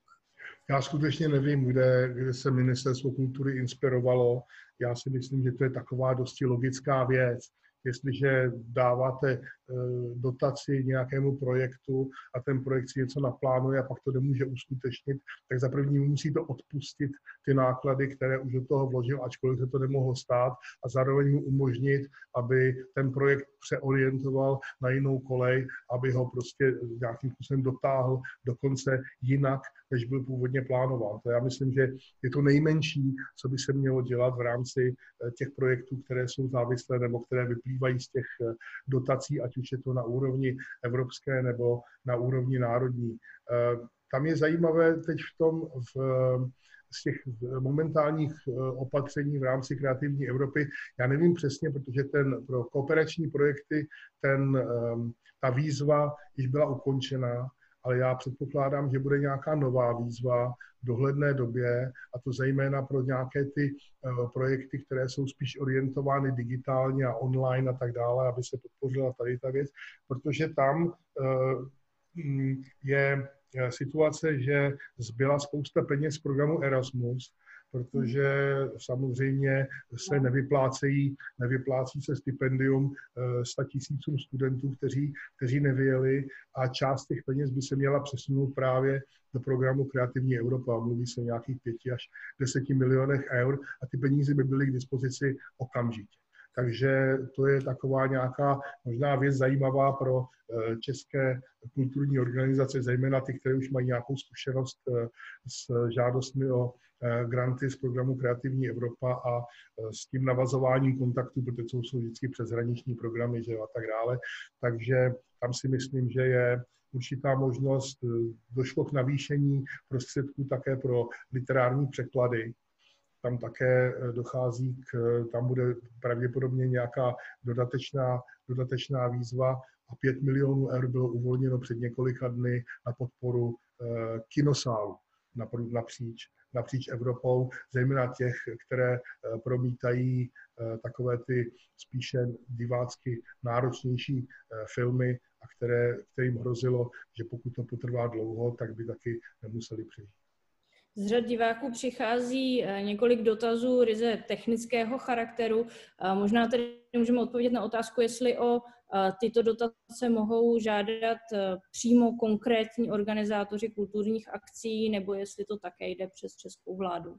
Já skutečně nevím, kde, kde se ministerstvo kultury inspirovalo. Já si myslím, že to je taková dosti logická věc jestliže dáváte eh, dotaci nějakému projektu a ten projekt si něco naplánuje a pak to nemůže uskutečnit, tak za první musí to odpustit ty náklady, které už do toho vložil, ačkoliv se to nemohlo stát a zároveň mu umožnit, aby ten projekt přeorientoval na jinou kolej, aby ho prostě nějakým způsobem dotáhl dokonce jinak, než byl původně plánován. To já myslím, že je to nejmenší, co by se mělo dělat v rámci eh, těch projektů, které jsou závislé nebo které vyplývají z těch eh, dotací, ať už je to na úrovni evropské nebo na úrovni národní. Eh, tam je zajímavé teď v tom, v, z těch momentálních opatření v rámci kreativní Evropy. Já nevím přesně, protože ten pro kooperační projekty ten, ta výzva již byla ukončena ale já předpokládám, že bude nějaká nová výzva v dohledné době, a to zejména pro nějaké ty uh, projekty, které jsou spíš orientovány digitálně a online a tak dále, aby se podpořila tady ta věc, protože tam uh, je situace, že zbyla spousta peněz z programu Erasmus, protože samozřejmě se nevyplácejí, nevyplácí se stipendium 100 eh, tisícům studentů, kteří, kteří nevyjeli a část těch peněz by se měla přesunout právě do programu Kreativní Evropa. Mluví se o nějakých pěti až deseti milionech eur a ty peníze by byly k dispozici okamžitě. Takže to je taková nějaká možná věc zajímavá pro eh, české kulturní organizace, zejména ty, které už mají nějakou zkušenost eh, s žádostmi o granty z programu Kreativní Evropa a eh, s tím navazováním kontaktů, protože to jsou vždycky přeshraniční programy že a tak dále. Takže tam si myslím, že je určitá možnost. Eh, došlo k navýšení prostředků také pro literární překlady. Tam také dochází k, tam bude pravděpodobně nějaká dodatečná, dodatečná výzva a 5 milionů eur bylo uvolněno před několika dny na podporu kinosálu napříč napříč Evropou, zejména těch, které eh, promítají eh, takové ty spíše divácky náročnější eh, filmy a které, kterým hrozilo, že pokud to potrvá dlouho, tak by taky nemuseli přežít. Z řad diváků přichází několik dotazů ryze technického charakteru. Možná tedy můžeme odpovědět na otázku, jestli o tyto dotace mohou žádat e, přímo konkrétní organizátoři kulturních akcí, nebo jestli to také jde přes českou vládu.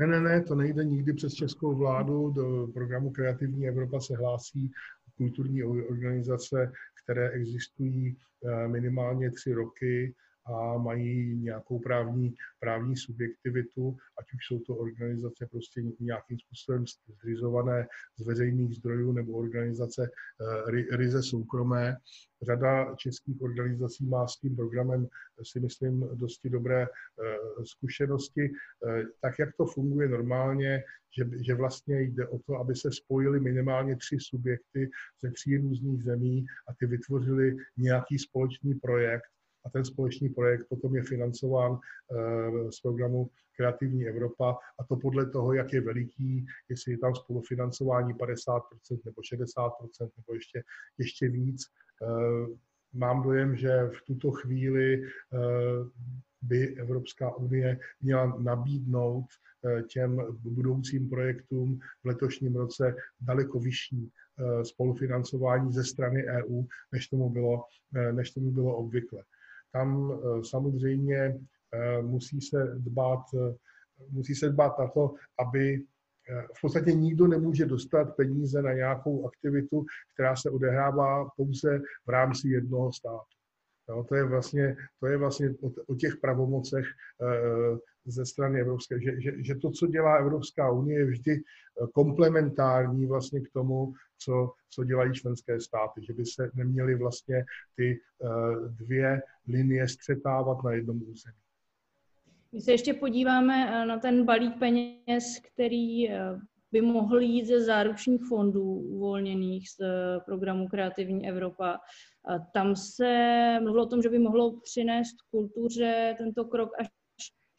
Ne, ne, ne, to nejde nikdy přes českou vládu. Do programu Kreativní Evropa se hlásí kulturní organizace, které existují e, minimálně tři roky a mají nějakou právní, právní subjektivitu, ať už jsou to organizace prostě nějakým způsobem zřizované z veřejných zdrojů nebo organizace uh, ryze soukromé. Řada českých organizací má s tím programem, si myslím, dosti dobré uh, zkušenosti. Tak, jak to funguje normálně, že, že vlastně jde o to, aby se spojili minimálně tři subjekty ze tří různých zemí a ty vytvořili nějaký společný projekt, a ten společný projekt potom je financován eh, z programu Kreativní Evropa a to podle toho, jak je veliký, jestli je tam spolufinancování 50% nebo 60% nebo ještě, ještě víc. Eh, mám dojem, že v tuto chvíli eh, by Evropská unie měla nabídnout těm budoucím projektům v letošním roce daleko vyšší spolufinancování ze strany EU, než tomu bylo, než tomu bylo obvykle. Tam eh, samozřejmě eh, musí se dbát, eh, musí se dbát na to, aby v podstatě nikdo nemůže dostat peníze na nějakou aktivitu, která se odehrává pouze v rámci jednoho státu. Jo, to je vlastně, to je vlastně o, o těch pravomocech ze strany Evropské, že, že, že to, co dělá Evropská unie, je vždy eh, komplementární vlastně k tomu, co, co dělají členské státy, že by se neměly vlastně ty uh, dvě linie střetávat na jednom území. My se ještě podíváme eh, na ten balík peněz, který by mohl jít ze záručních fondů uvolněných z programu Kreativní Evropa. Tam se mluvilo o tom, že by mohlo přinést kultuře tento krok až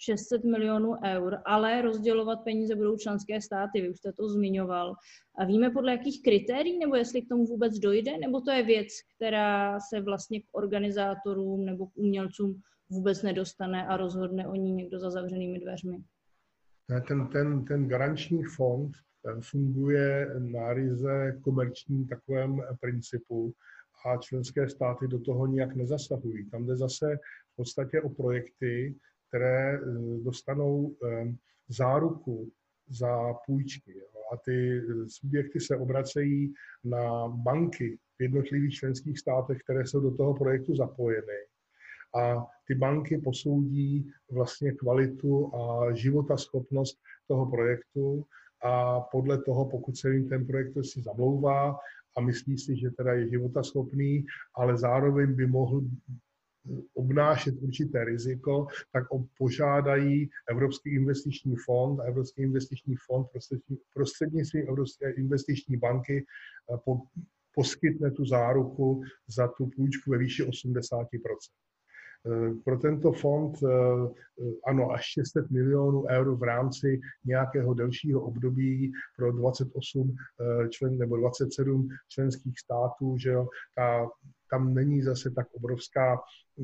600 milionů eur, ale rozdělovat peníze budou členské státy, vy už jste to zmiňoval. A víme podle jakých kritérií, nebo jestli k tomu vůbec dojde, nebo to je věc, která se vlastně k organizátorům nebo k umělcům vůbec nedostane a rozhodne o ní někdo za zavřenými dveřmi? Ten, ten, ten garanční fond funguje na ryze komerčním takovém principu a členské státy do toho nijak nezasahují. Tam jde zase v podstatě o projekty, které eh, dostanou eh, záruku za půjčky. A ty subjekty se obracejí na banky v jednotlivých členských státech, které jsou do toho projektu zapojeny. A ty banky posoudí vlastně kvalitu a životaschopnost toho projektu a podle toho, pokud se jim ten projekt si zamlouvá a myslí si, že teda je životaschopný, ale zároveň by mohl obnášet určité riziko, tak požádají Evropský investiční fond a Evropský investiční fond prostřednictvím Evropské investiční banky eh, po, poskytne tu záruku za tu půjčku ve výši 80 Eh, pro tento fond eh, eh, ano, až 600 milionů eur v rámci nějakého delšího období pro 28 člen nebo 27 členských států, že jo, ta tam není zase tak obrovská,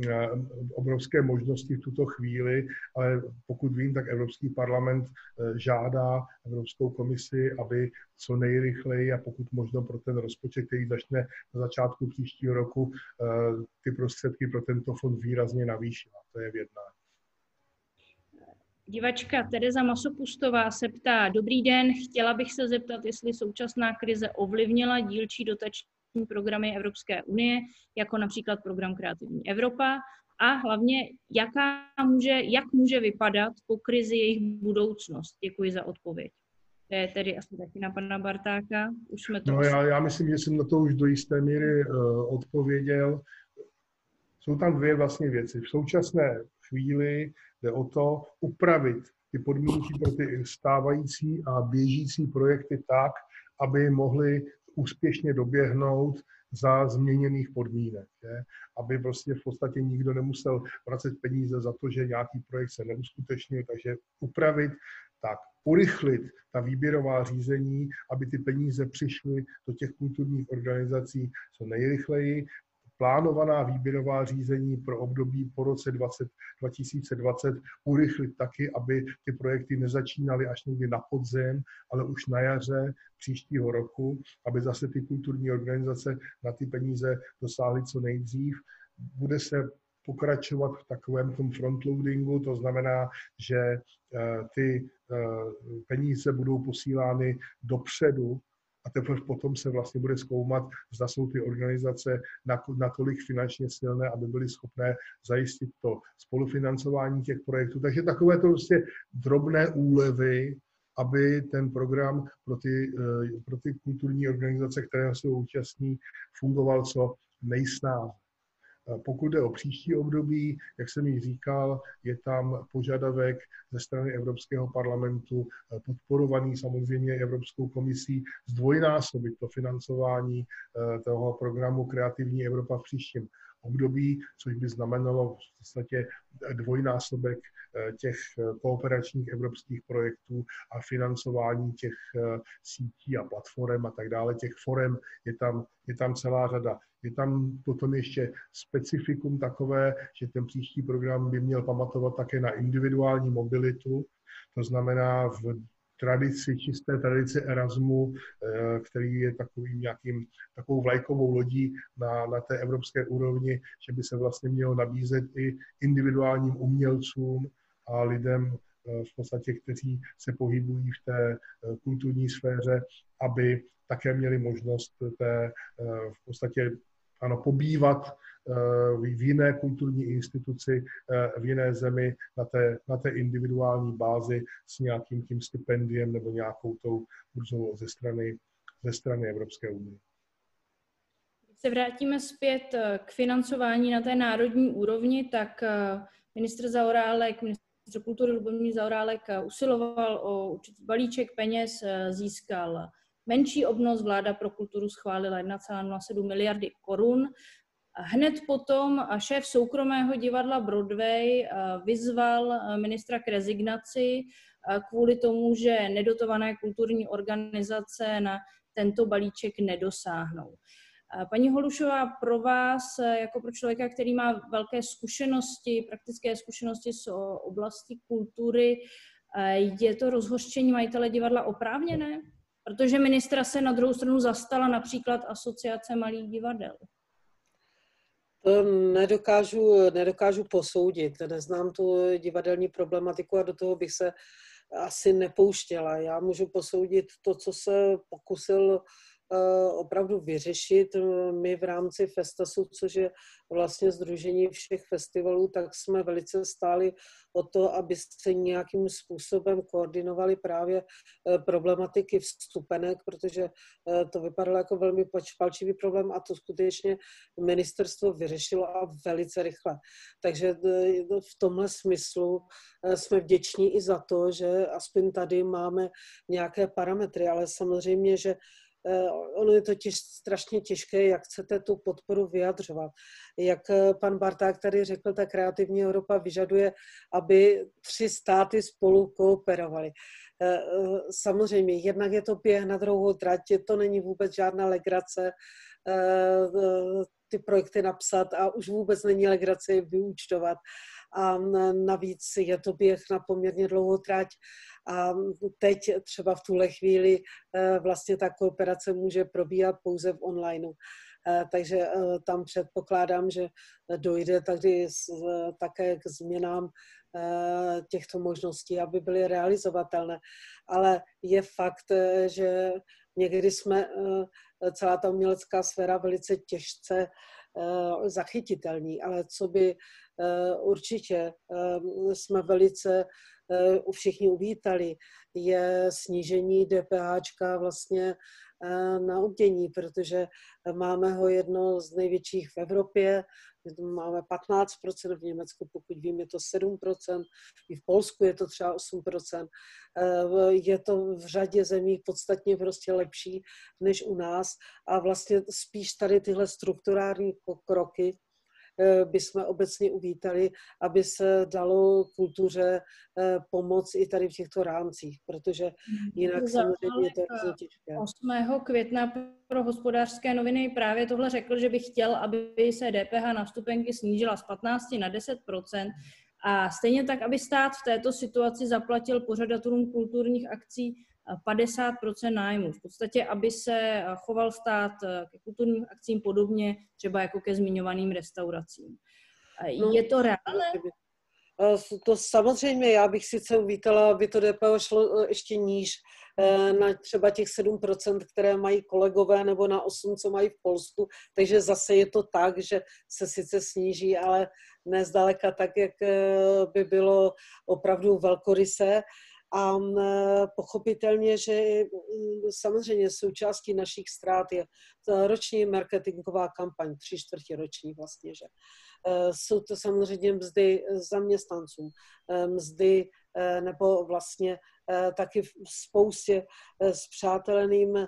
eh, obrovské možnosti v tuto chvíli, ale pokud vím, tak Evropský parlament eh, žádá Evropskou komisi, aby co nejrychleji a pokud možno pro ten rozpočet, který začne na začátku příštího roku, eh, ty prostředky pro tento fond výrazně navýšila. To je vědná. Divačka Tereza Masopustová se ptá, dobrý den, chtěla bych se zeptat, jestli současná krize ovlivnila dílčí dotační programy Evropské unie, jako například program Kreativní Evropa, a hlavně, jaká může, jak může vypadat po krizi jejich budoucnost. Děkuji za odpověď. To je tedy asi taky na pana Bartáka. Už jsme to... No, já, já myslím, že jsem na to už do jisté míry uh, odpověděl. Jsou tam dvě vlastně věci. V současné chvíli jde o to upravit ty podmínky pro ty stávající a běžící projekty tak, aby mohly úspěšně doběhnout za změněných podmínek. Je? Aby prostě v podstatě nikdo nemusel vracet peníze za to, že nějaký projekt se neuskutečnil, takže upravit, tak urychlit ta výběrová řízení, aby ty peníze přišly do těch kulturních organizací co nejrychleji, plánovaná výběrová řízení pro období po roce 20, 2020 urychlit taky, aby ty projekty nezačínaly až někdy na podzem, ale už na jaře příštího roku, aby zase ty kulturní organizace na ty peníze dosáhly co nejdřív. Bude se pokračovat v takovém tom frontloadingu, to znamená, že eh, ty eh, peníze budou posílány dopředu a teprve potom se vlastně bude zkoumat, zda jsou ty organizace natolik finančně silné, aby byly schopné zajistit to spolufinancování těch projektů. Takže takové to prostě drobné úlevy, aby ten program pro ty, eh, pro ty kulturní organizace, které jsou účastní, fungoval co nejsnáze. Pokud jde o příští období, jak jsem již říkal, je tam požadavek ze strany Evropského parlamentu, eh, podporovaný samozřejmě Evropskou komisí, zdvojnásobit to financování eh, toho programu Kreativní Evropa v příštím období, což by znamenalo v podstatě dvojnásobek eh, těch kooperačních evropských projektů a financování těch sítí a platform a tak dále. Těch forem je tam, je tam celá řada. Je tam potom ještě specifikum takové, že ten příští program by měl pamatovat také na individuální mobilitu, to znamená v tradici, čisté tradici Erasmu, eh, který je takovým nějakým, takovou vlajkovou lodí na, na té evropské úrovni, že by se vlastně mělo nabízet i individuálním umělcům a lidem eh, v podstatě, kteří se pohybují v té eh, kulturní sféře, aby také měli možnost té v podstatě ano, pobývat eh, v jiné kulturní instituci, eh, v jiné zemi na té, na té individuální bázi s nějakým tím stipendiem nebo nějakou tou burzou ze strany, ze strany Evropské unie. Když se vrátíme zpět eh, k financování na té národní úrovni, tak ministr Zaorálek, ministr kultury Lubomír Zaorálek usiloval o určitý balíček peněz, získal menší obnos. Vláda pro kulturu schválila 1,07 miliardy korun. Hned potom šéf soukromého divadla Broadway vyzval ministra k rezignaci kvůli tomu, že nedotované kulturní organizace na tento balíček nedosáhnou. Paní Holušová, pro vás, jako pro člověka, který má velké zkušenosti, praktické zkušenosti z oblasti kultury, je to rozhořčení majitele divadla oprávněné? Protože ministra se na druhou stranu zastala například Asociace malých divadel. To nedokážu, nedokážu posoudit. Neznám tu divadelní problematiku a do toho bych se asi nepouštěla. Já můžu posoudit to, co se pokusil opravdu vyřešit. Eh, my v rámci Festasu, což je vlastně združení všech festivalů, tak jsme velice stáli o to, aby se nějakým způsobem koordinovali právě eh, problematiky vstupenek, protože to vypadalo jako velmi palčivý problém a to skutečně ministerstvo vyřešilo a velice rychle. Takže v tomhle smyslu jsme vděční i za to, že aspoň tady máme nějaké parametry, ale samozřejmě, že Eh, ono je to těž, strašně těžké, jak chcete tu podporu vyjadřovat. Jak eh, pan Barták tady řekl, ta kreativní Evropa vyžaduje, aby tři státy spolu kooperovaly. Eh, samozřejmě, jednak je to běh na druhou trať, to není vůbec žádná legrace ty projekty napsat a už vůbec není legrace je vyúčtovat. A navíc je to běh na poměrně dlouhou trať a teď třeba v tuhle chvíli eh, vlastně ta kooperace může probíhat pouze v onlineu. Eh, takže eh, tam předpokládám, že dojde tady také k změnám těchto možností, aby byly realizovatelné. Ale je fakt, že někdy jsme celá ta umělecká sféra velice těžce zachytitelní, ale co by určitě jsme velice všichni uvítali, je snížení DPH vlastně eh, na umění, protože máme ho jedno z největších v Evropě, máme 15%, v Německu, pokud vím, je to 7%, i v Polsku je to třeba 8%. Eh, je to v řadě zemí podstatně prostě lepší než u nás a vlastně spíš tady tyhle strukturální kroky Eh, bychom obecně uvítali, aby se dalo kultuře eh, pomoct i tady v těchto rámcích, protože mhm. jinak samozřejmě to je těžké. 8. května pro hospodářské noviny právě tohle řekl, že by chtěl, aby se DPH na vstupenky snížila z 15 na 10% a stejně tak, aby stát v této situaci zaplatil pořadatelům kulturních akcí 50% nájmu. V podstatě, aby se choval stát eh, ke kulturním akcím podobně, třeba jako ke zmiňovaným restauracím. No, je to reálné? To samozřejmě, já bych sice uvítala, aby to DPO šlo eh, ještě níž, eh, na třeba těch 7%, které mají kolegové, nebo na 8%, co mají v Polsku. Takže zase je to tak, že se sice sníží, ale ne zdaleka tak, jak by bylo opravdu velkorysé. A pochopitelně, že samozřejmě součástí našich ztrát je roční marketingová kampaň, tři čtvrtě roční vlastně, že. E, jsou to samozřejmě mzdy zaměstnancům, e, mzdy e, nebo vlastně taky v spoustě s přáteleným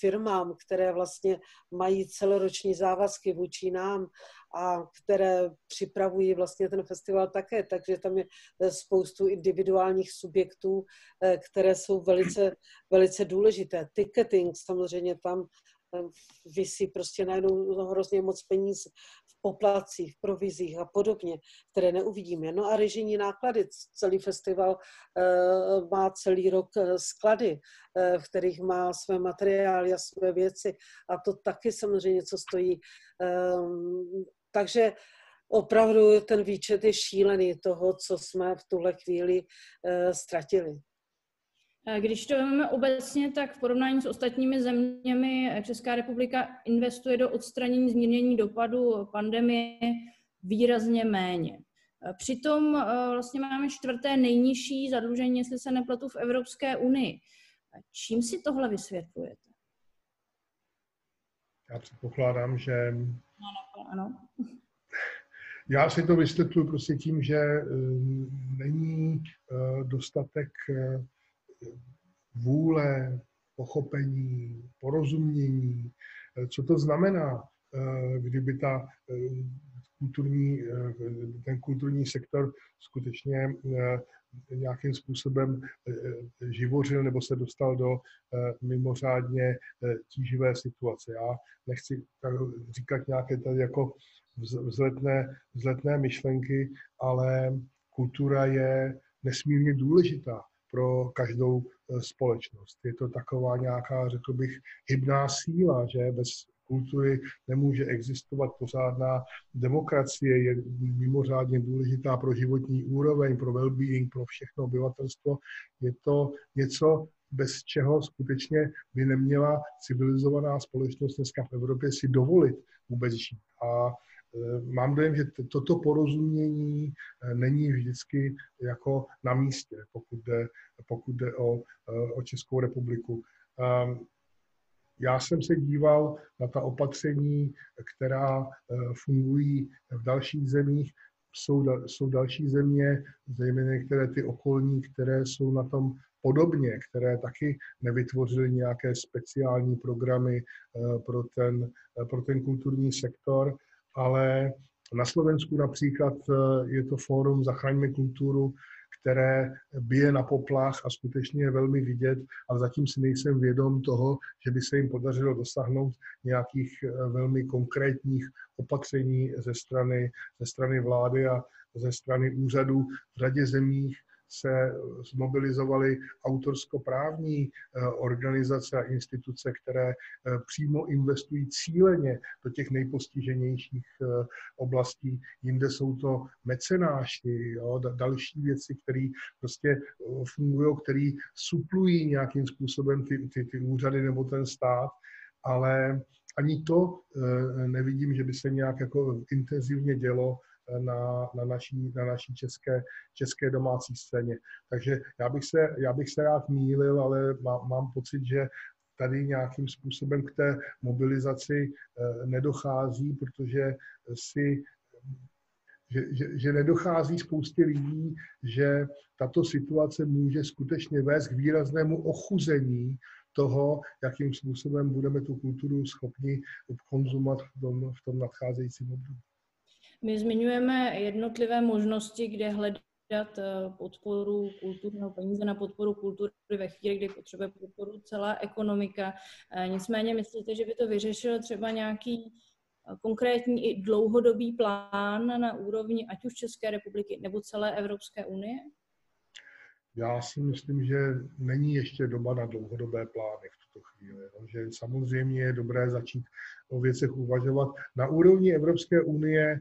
firmám, které vlastně mají celoroční závazky vůči nám a které připravují vlastně ten festival také, takže tam je eh, spoustu individuálních subjektů, eh, které jsou velice, velice důležité. Ticketing samozřejmě tam eh, vysí prostě najednou hrozně moc peníz v poplacích, v provizích a podobně, které neuvidíme. No a režijní náklady. Celý festival uh, má celý rok sklady, uh, v kterých má své materiály a své věci a to taky samozřejmě něco stojí. Um, takže opravdu ten výčet je šílený toho, co jsme v tuhle chvíli uh, ztratili. Když to vezmeme obecně, tak v porovnání s ostatními zeměmi Česká republika investuje do odstranění zmírnění dopadu pandemie výrazně méně. Přitom eh, vlastně máme čtvrté nejnižší zadlužení, jestli se nepletu, v Evropské unii. Čím si tohle vysvětlujete? Já předpokládám, že ano. Já si to vysvětluji prostě tím, že eh, není eh, dostatek eh, vůle, pochopení, porozumění, co to znamená kdyby ta kulturní, ten kulturní sektor skutečně nějakým způsobem živořil nebo se dostal do mimořádně tíživé situace. Já nechci říkat nějaké tady jako vzletné, vzletné myšlenky, ale kultura je nesmírně důležitá pro každou eh, společnost. Je to taková nějaká, řekl bych, hybná síla, že bez kultury nemůže existovat pořádná demokracie, je mimořádně důležitá pro životní úroveň, pro well-being, pro všechno obyvatelstvo. Je to něco, bez čeho skutečně by neměla civilizovaná společnost dneska v Evropě si dovolit vůbec žít. A mám dojem, že toto porozumění eh, není vždycky jako na místě, pokud jde, pokud jde o, eh, o Českou republiku. Ehm, já jsem se díval na ta opatření, která fungují v dalších zemích. Jsou, jsou další země, zejména některé ty okolní, které jsou na tom podobně, které taky nevytvořily nějaké speciální programy pro ten, pro ten kulturní sektor ale na Slovensku například eh, je to fórum Zachraňme kulturu, které bije na poplach a skutečně je velmi vidět, ale zatím si nejsem vědom toho, že by se jim podařilo dosáhnout nějakých eh, velmi konkrétních opatření ze strany, ze strany vlády a ze strany úřadů v řadě zemích se zmobilizovaly autorskoprávní eh, organizace a instituce, které eh, přímo investují cíleně do těch nejpostiženějších eh, oblastí. Jinde jsou to mecenáši, jo, další věci, které prostě fungují, které suplují nějakým způsobem ty, ty, ty úřady nebo ten stát, ale ani to nevidím, že by se nějak jako intenzivně dělo na, na, naší, na naší české, české domácí scéně. Takže já bych se, já bych se rád mýlil, ale má, mám pocit, že tady nějakým způsobem k té mobilizaci eh, nedochází, protože si že, že, že nedochází spoustě lidí, že tato situace může skutečně vést k výraznému ochuzení toho, jakým způsobem budeme tu kulturu schopni konzumovat v tom, v tom nadcházejícím období. My zmiňujeme jednotlivé možnosti, kde hledat eh, podporu kulturního peníze na podporu kultury ve chvíli, kdy potřebuje podporu celá ekonomika. Eh, nicméně myslíte, že by to vyřešil třeba nějaký eh, konkrétní i dlouhodobý plán na úrovni ať už České republiky nebo celé Evropské unie? Já si myslím, že není ještě doba na dlouhodobé plány v tuto chvíli. No, že samozřejmě je dobré začít o věcech uvažovat. Na úrovni Evropské unie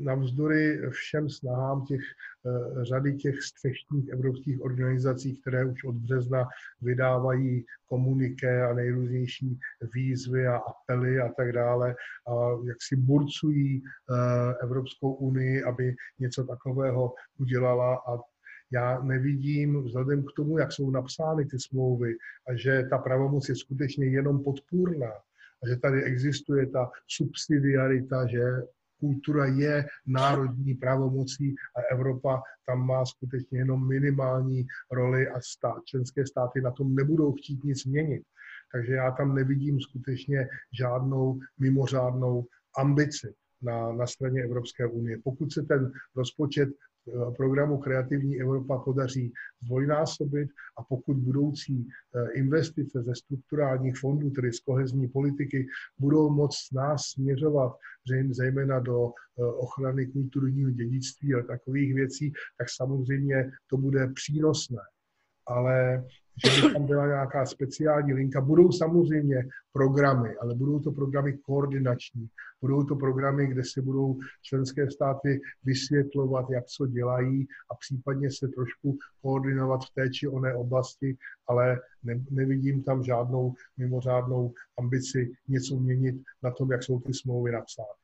navzdory všem snahám těch eh, řady těch střešních evropských organizací, které už od března vydávají komuniké a nejrůznější výzvy a apely a tak dále, a jak si burcují eh, Evropskou unii, aby něco takového udělala. A já nevidím, vzhledem k tomu, jak jsou napsány ty smlouvy a že ta pravomoc je skutečně jenom podpůrná, a že tady existuje ta subsidiarita, že kultura je národní pravomocí a Evropa tam má skutečně jenom minimální roli a stát, členské státy na tom nebudou chtít nic měnit. Takže já tam nevidím skutečně žádnou mimořádnou ambici na, na straně Evropské unie. Pokud se ten rozpočet programu Kreativní Evropa podaří zdvojnásobit a pokud budoucí eh, investice ze strukturálních fondů, tedy z kohezní politiky, budou moc nás směřovat zejména do eh, ochrany kulturního dědictví a takových věcí, tak samozřejmě to bude přínosné. Ale že by tam byla nějaká speciální linka. Budou samozřejmě programy, ale budou to programy koordinační. Budou to programy, kde se budou členské státy vysvětlovat, jak co dělají a případně se trošku koordinovat v té či oné oblasti, ale ne, nevidím tam žádnou mimořádnou ambici něco měnit na tom, jak jsou ty smlouvy napsány.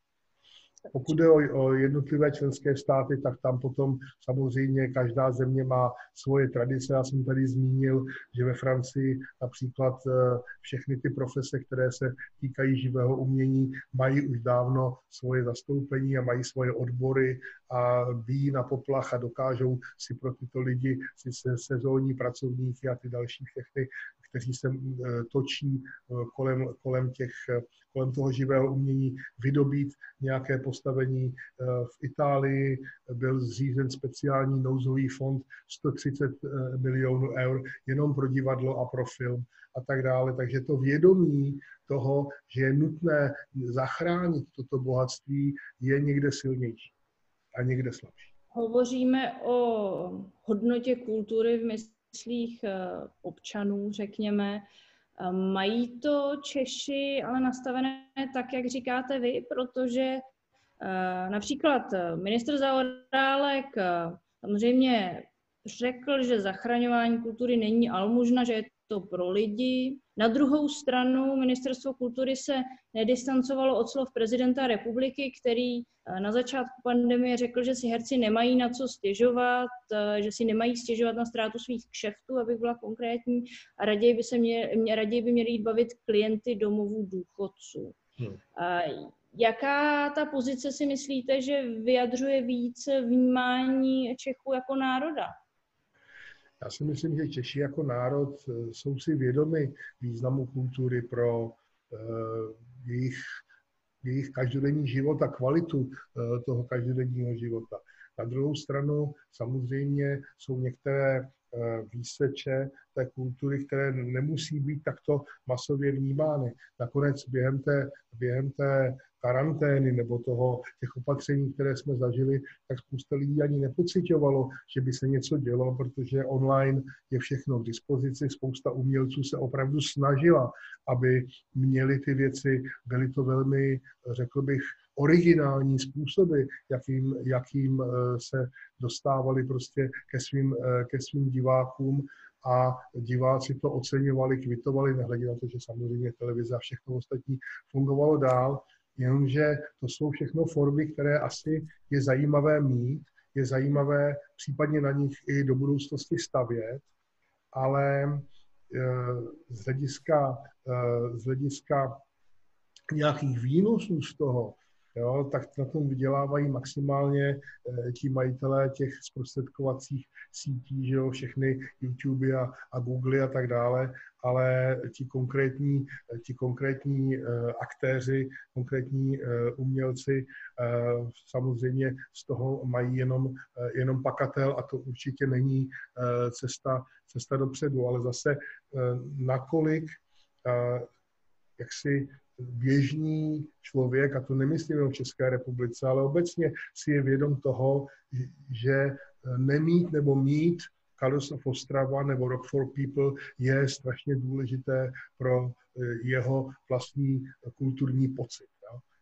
Pokud jde o, o jednotlivé členské státy, tak tam potom samozřejmě každá země má svoje tradice. Já jsem tady zmínil, že ve Francii například eh, všechny ty profese, které se týkají živého umění, mají už dávno svoje zastoupení a mají svoje odbory a bíjí na poplach a dokážou si pro tyto lidi, si se, sezónní pracovníky a ty další všechny, kteří se točí kolem, kolem, těch, kolem toho živého umění, vydobít nějaké postavení. V Itálii byl zřízen speciální nouzový fond 130 milionů eur jenom pro divadlo a pro film a tak dále. Takže to vědomí toho, že je nutné zachránit toto bohatství, je někde silnější a někde slabší. Hovoříme o hodnotě kultury v myslích eh, občanů, řekněme. Eh, mají to Češi ale nastavené tak, jak říkáte vy, protože eh, například ministr Zaorálek samozřejmě řekl, že zachraňování kultury není almužna, že je to pro lidi. Na druhou stranu ministerstvo kultury se nedistancovalo od slov prezidenta republiky, který eh, na začátku pandemie řekl, že si herci nemají na co stěžovat, eh, že si nemají stěžovat na ztrátu svých kšeftů, abych byla konkrétní, a raději by, se mě, mě, raději by měli jít bavit klienty domovů důchodců. Hmm. A jaká ta pozice si myslíte, že vyjadřuje více vnímání Čechů jako národa? Já si myslím, že Češi jako národ eh, jsou si vědomi významu kultury pro uh, jejich, jejich každodenní život a kvalitu uh, toho každodenního života. Na druhou stranu samozřejmě jsou některé výseče té kultury, které nemusí být takto masově vnímány. Nakonec během té, během té karantény nebo toho, těch opatření, které jsme zažili, tak spousta lidí ani nepocitovalo, že by se něco dělo, protože online je všechno k dispozici. Spousta umělců se opravdu snažila, aby měli ty věci. Byly to velmi, řekl bych, originální způsoby, jakým, jakým eh, se dostávali prostě ke svým, eh, ke svým divákům a diváci to oceňovali, kvitovali, nehledě na to, že samozřejmě televize a všechno ostatní fungovalo dál, jenomže to jsou všechno formy, které asi je zajímavé mít, je zajímavé případně na nich i do budoucnosti stavět, ale eh, z hlediska, eh, z hlediska nějakých výnosů z toho, jo, tak na tom vydělávají maximálně eh, ti majitelé těch zprostředkovacích sítí, že jo, všechny YouTube a, a Google a tak dále, ale ti konkrétní, ti konkrétní eh, aktéři, konkrétní eh, umělci eh, samozřejmě z toho mají jenom, eh, jenom pakatel a to určitě není eh, cesta, cesta dopředu, ale zase eh, nakolik eh, jak si běžný člověk, a to nemyslím jenom v České republice, ale obecně si je vědom toho, že nemít nebo mít Colors of Ostrava nebo Rock for People je strašně důležité pro eh, jeho vlastní kulturní pocit.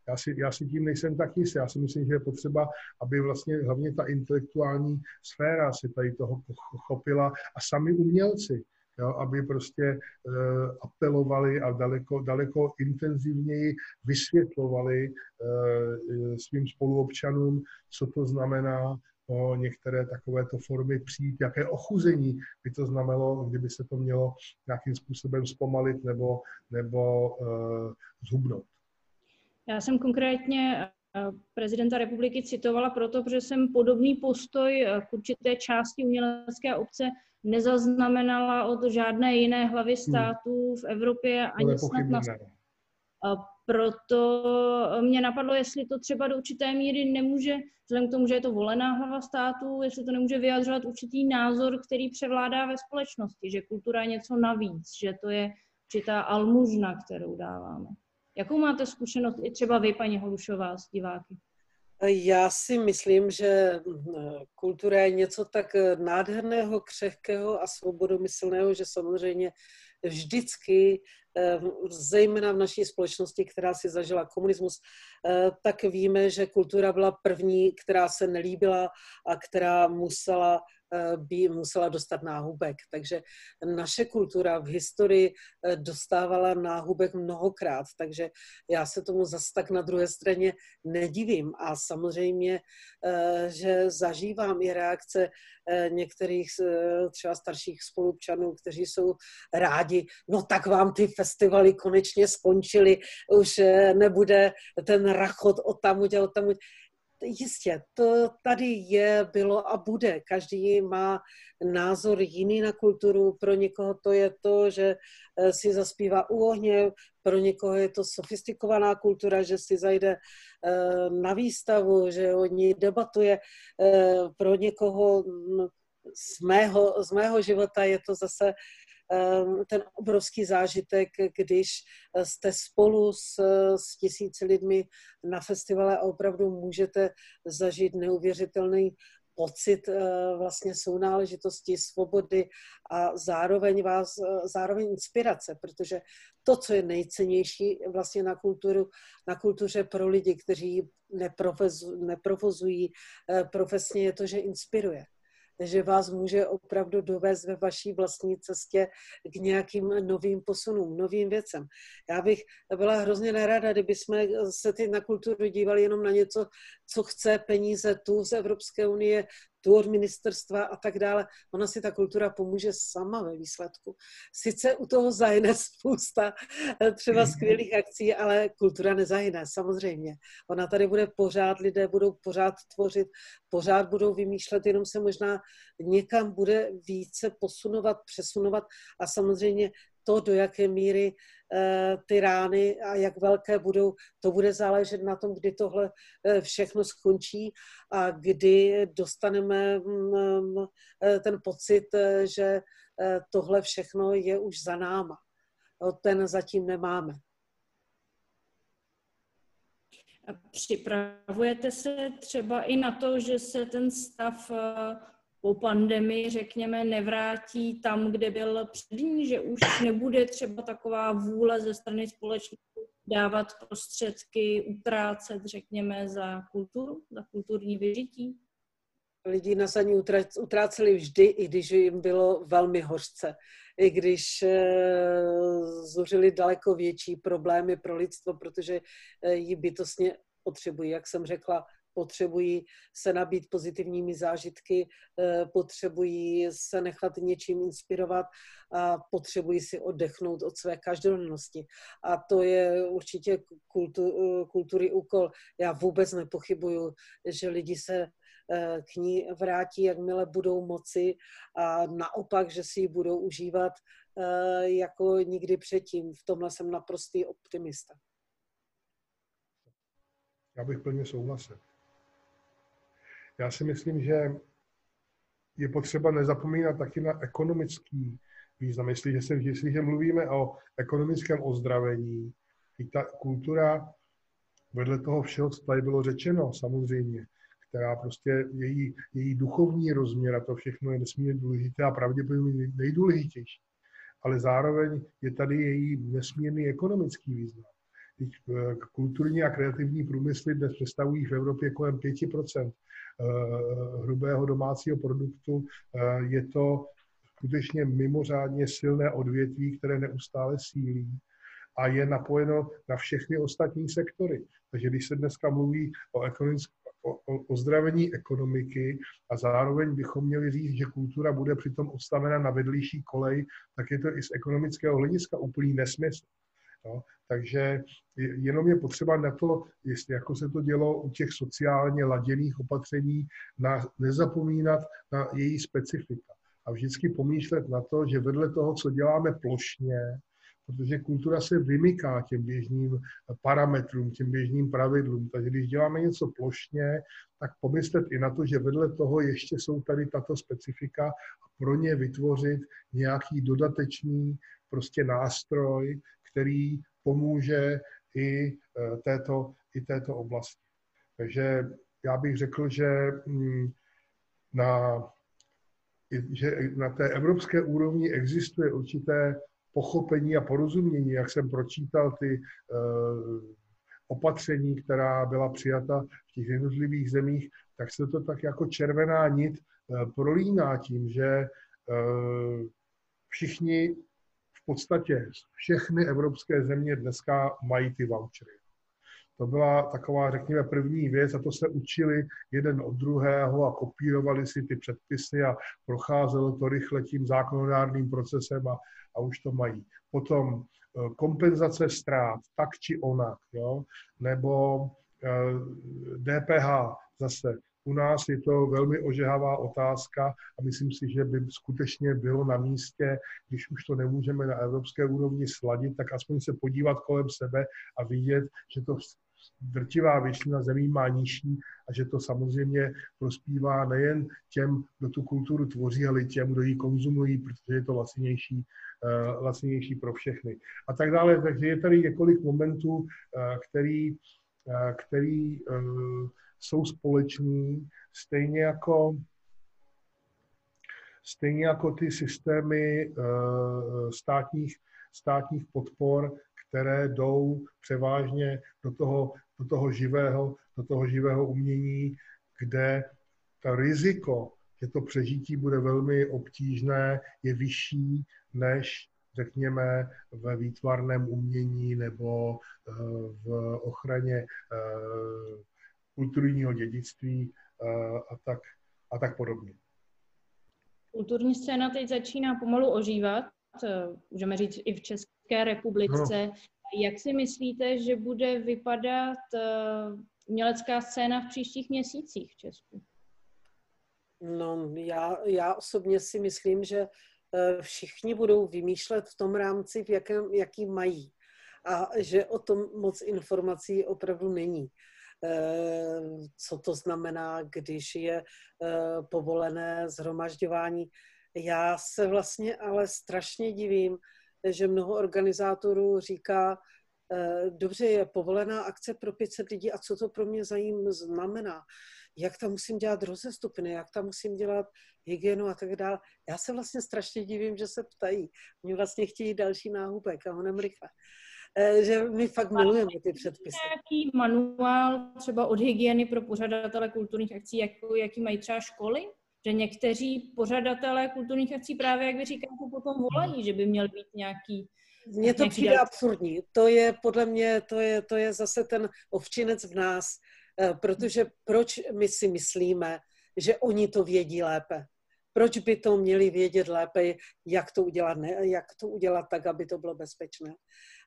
Já si, já si tím nejsem tak jistý. Já si myslím, že je potřeba, aby vlastně hlavně ta intelektuální sféra si tady toho chopila a sami umělci, jo, aby prostě uh, apelovali a daleko, daleko intenzivněji vysvětlovali uh, svým spoluobčanům, co to znamená o některé takovéto formy přijít, jaké ochuzení by to znamenalo, kdyby se to mělo nějakým způsobem zpomalit nebo, nebo uh, zhubnout. Já jsem konkrétně prezidenta republiky citovala proto, protože jsem podobný postoj k určité části umělecké obce nezaznamenala od žádné jiné hlavy hmm. států v Evropě ani snad na... Proto mě napadlo, jestli to třeba do určité míry nemůže, vzhledem k tomu, že je to volená hlava státu, jestli to nemůže vyjadřovat určitý názor, který převládá ve společnosti, že kultura je něco navíc, že to je určitá almužna, kterou dáváme. Jakou máte zkušenost i třeba vy, paní Holušová, s diváky? Já si myslím, že kultura je něco tak nádherného, křehkého a svobodomyslného, že samozřejmě vždycky, eh, zejména v naší společnosti, která si zažila komunismus, eh, tak víme, že kultura byla první, která se nelíbila a která musela Eh, by musela dostat náhubek. Takže naše kultura v historii eh, dostávala náhubek mnohokrát, takže já se tomu zase tak na druhé straně nedivím. A samozřejmě, eh, že zažívám i reakce některých třeba starších spolupčanů, kteří jsou rádi, no tak vám ty festivaly konečně skončily, už nebude ten rachot o tamuť a o tamuť jistě, to tady je, bylo a bude. Každý má názor jiný na kulturu. Pro někoho to je to, že eh, si zaspívá u ohně, pro někoho je to sofistikovaná kultura, že si zajde eh, na výstavu, že o ní debatuje. Eh, pro někoho z mého, z mého života je to zase ten obrovský zážitek, když eh, jste spolu s, s tisíci lidmi na festivale a opravdu můžete zažít neuvěřitelný pocit eh, vlastně sounáležitosti, svobody a zároveň vás, eh, zároveň inspirace, protože to, co je nejcennější vlastně na, kulturu, na kultuře pro lidi, kteří neprovozují profesně, je to, že inspiruje že vás může opravdu dovést ve vaší vlastní cestě k nějakým novým posunům, novým věcem. Já bych byla hrozně nerada, kdyby jsme se teď na kulturu dívali jenom na něco, co chce peníze tu z Evropské unie, tu od ministerstva a tak dále. Ona si ta kultura pomůže sama ve výsledku. Sice u toho zahyne spousta eh, třeba mhm. skvělých akcí, ale kultura nezahyne, samozřejmě. Ona tady bude pořád, lidé budou pořád tvořit, pořád budou vymýšlet, jenom se možná někam bude více posunovat, přesunovat a samozřejmě to, do jaké míry ty rány a jak velké budou, to bude záležet na tom, kdy tohle eh, všechno skončí a kdy dostaneme mm, mm, eh, ten pocit, že tohle všechno je už za náma. Ten zatím nemáme. A připravujete se třeba i na to, že se ten stav po pandemii, řekněme, nevrátí tam, kde byl před ní, že už nebude třeba taková vůle ze strany společnosti dávat prostředky, utrácet, řekněme, za kulturu, za kulturní vyžití? Lidi na saní utráceli vždy, i když jim bylo velmi hořce. I když eh, zuřili daleko větší problémy pro lidstvo, protože eh, ji bytostně potřebují, jak jsem řekla, potřebují se nabít pozitivními zážitky, eh, potřebují se nechat něčím inspirovat a potřebují si oddechnout od své každodennosti. A to je určitě kultu, eh, kultury úkol. Já vůbec nepochybuju, že lidi se eh, k ní vrátí, jakmile budou moci a naopak, že si ji budou užívat jako nikdy předtím. V tomhle jsem naprostý optimista. Já bych plně souhlasil. Já si myslím, že je potřeba nezapomínat taky na ekonomický význam. Jestliže, se, jestliže mluvíme o ekonomickém ozdravení, i ta kultura vedle toho všeho, co tady bylo řečeno, samozřejmě, která prostě její, její duchovní rozměr a to všechno je nesmírně důležité a pravděpodobně nejdůležitější. Ale zároveň je tady její nesmírný ekonomický význam. Teď eh, kulturní a kreativní průmysly dnes představují v Evropě kolem 5 Eh, hrubého domácího produktu. Eh, je to skutečně mimořádně silné odvětví, které neustále sílí a je napojeno na všechny ostatní sektory. Takže když se dneska mluví o, o ozdravení ekonomiky a zároveň bychom měli říct, že kultura bude přitom odstavena na vedlejší kolej, tak je to i z ekonomického hlediska úplný nesmysl. No, takže jenom je potřeba na to, jestli jako se to dělo u těch sociálně laděných opatření, na, nezapomínat na její specifika. A vždycky pomýšlet na to, že vedle toho, co děláme plošně, protože kultura se vymyká těm běžným parametrům, těm běžným pravidlům. Takže když děláme něco plošně, tak pomyslet i na to, že vedle toho ještě jsou tady tato specifika a pro ně vytvořit nějaký dodatečný prostě nástroj, který pomůže i eh, této, i této oblasti. Takže já bych řekl, že mm, na, že na té evropské úrovni existuje určité pochopení a porozumění, jak jsem pročítal ty uh, opatření, která byla přijata v těch jednotlivých zemích, tak se to tak jako červená nit uh, prolíná tím, že uh, podstatě všechny evropské země dneska mají ty vouchery. To byla taková, řekněme, první věc a to se učili jeden od druhého a kopírovali si ty předpisy a procházelo to rychle tím zákonodárným procesem a, a už to mají. Potom eh, kompenzace ztrát, tak či onak, jo? nebo DPH, eh, zase u nás je to velmi ožehavá otázka a myslím si, že by skutečně bylo na místě, když už to nemůžeme na evropské úrovni sladit, tak aspoň se podívat kolem sebe a vidět, že to drtivá většina zemí má nižší a že to samozřejmě prospívá nejen těm, kdo tu kulturu tvoří, ale i těm, kdo ji konzumují, protože je to lacinější, uh, lacinější pro všechny. A tak dále. Takže je tady několik momentů, uh, který, uh, který jsou společný, stejně jako stejně jako ty systémy státních, státních podpor, které jdou převážně do toho, do toho, živého, do toho živého umění, kde to riziko, že to přežití bude velmi obtížné, je vyšší než řekněme, ve výtvarném umění nebo eh, v ochraně eh, kulturního dědictví eh, a tak, a tak podobně. Kulturní scéna teď začíná pomalu ožívat, můžeme říct i v České republice. No. Jak si myslíte, že bude vypadat umělecká scéna v příštích měsících v Česku? No, já, já osobně si myslím, že eh, všichni budou vymýšlet v tom rámci, v jakém, jaký mají. A že o tom moc informací opravdu není. Eh, co to znamená, když je eh, povolené zhromažďování. Já se vlastně ale strašně divím, že mnoho organizátorů říká, Eh, dobře, je povolená akce pro 500 lidí a co to pro mě zajím znamená? Jak tam musím dělat rozestupny, jak tam musím dělat hygienu a tak dále. Já se vlastně strašně divím, že se ptají. Oni vlastně chtějí další náhubek a honem rychle. Eh, že my fakt milujeme ty předpisy. Nějaký manuál třeba od hygieny pro pořadatele kulturních akcí, jako, jaký mají třeba školy? Že někteří pořadatelé kulturních akcí právě, jak vy říkáte, potom volají, že by měl být nějaký mně to přijde absurdní. To je podle mě, to je, to je zase ten ovčinec v nás, eh, protože proč my si myslíme, že oni to vědí lépe? Proč by to měli vědět lépe, jak to udělat, ne, jak to udělat tak, aby to bylo bezpečné?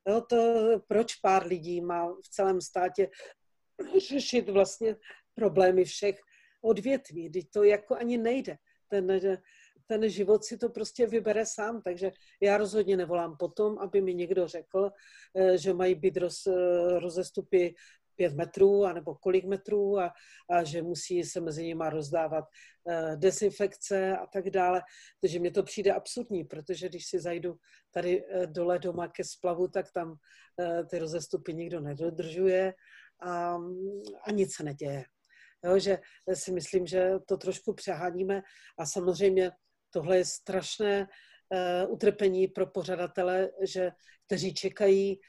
No to, proč pár lidí má v celém státě řešit vlastně problémy všech odvětví, když to jako ani nejde. Ten, ten život si to prostě vybere sám, takže já rozhodně nevolám potom, aby mi někdo řekl, eh, že mají být roz, eh, rozestupy pět metrů, anebo kolik metrů a, a že musí se mezi nimi rozdávat uh, dezinfekce a tak dále. Takže mně to přijde absurdní, protože když si zajdu tady uh, dole doma ke splavu, tak tam uh, ty rozestupy nikdo nedodržuje a, a nic se neděje. Jo, že si myslím, že to trošku přeháníme a samozřejmě tohle je strašné uh, utrpení pro pořadatele, že, kteří čekají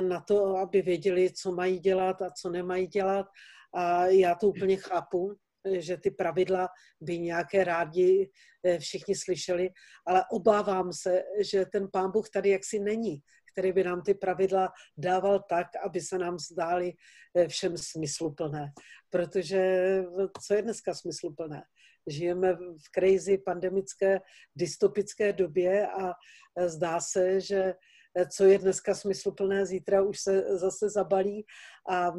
na to, aby věděli, co mají dělat a co nemají dělat. A já to úplně chápu, že ty pravidla by nějaké rádi eh, všichni slyšeli, ale obávám se, že ten pán Bůh tady jaksi není, který by nám ty pravidla dával tak, aby se nám zdály všem smysluplné. Protože co je dneska smysluplné? žijeme v crazy pandemické dystopické době a zdá se, že co je dneska smysluplné, zítra už se zase zabalí a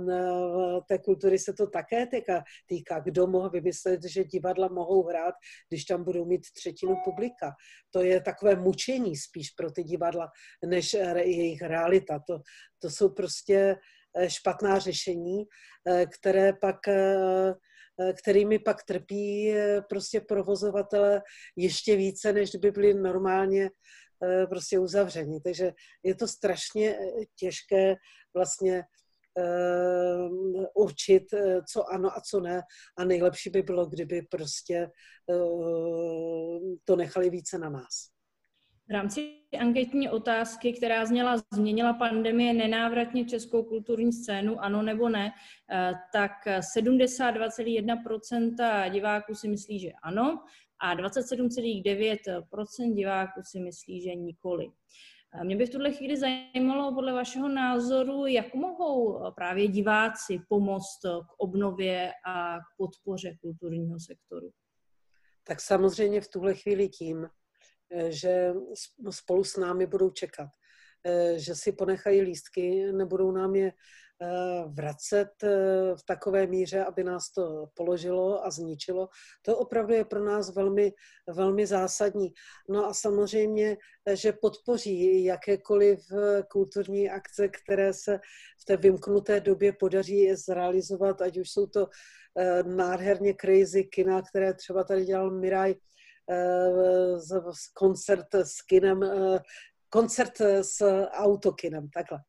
té kultury se to také týká. týká. Kdo mohl vymyslet, že divadla mohou hrát, když tam budou mít třetinu publika. To je takové mučení spíš pro ty divadla, než jejich realita. To, to jsou prostě eh, špatná řešení, eh, které pak kterými pak trpí prostě provozovatele ještě více, než by byli normálně prostě uzavření. Takže je to strašně těžké vlastně určit, co ano a co ne. A nejlepší by bylo, kdyby prostě to nechali více na nás. V rámci anketní otázky, která zněla, změnila pandemie nenávratně českou kulturní scénu, ano nebo ne, eh, tak 72,1% diváků si myslí, že ano a 27,9% diváků si myslí, že nikoli. Eh, mě by v tuhle chvíli zajímalo podle vašeho názoru, jak mohou právě diváci pomoct k obnově a k podpoře kulturního sektoru. Tak samozřejmě v tuhle chvíli tím, Eh, že spolu s námi budou čekat. že si ponechají lístky, nebudou nám je Eh, vracet eh, v takové míře, aby nás to položilo a zničilo. To opravdu je pro nás velmi, velmi zásadní. No a samozřejmě, eh, že podpoří jakékoliv kulturní akce, které se v té vymknuté době podaří zrealizovat, ať už jsou to nádherně crazy kina, které třeba tady dělal Miraj, koncert s kinem, koncert s autokinem, takhle.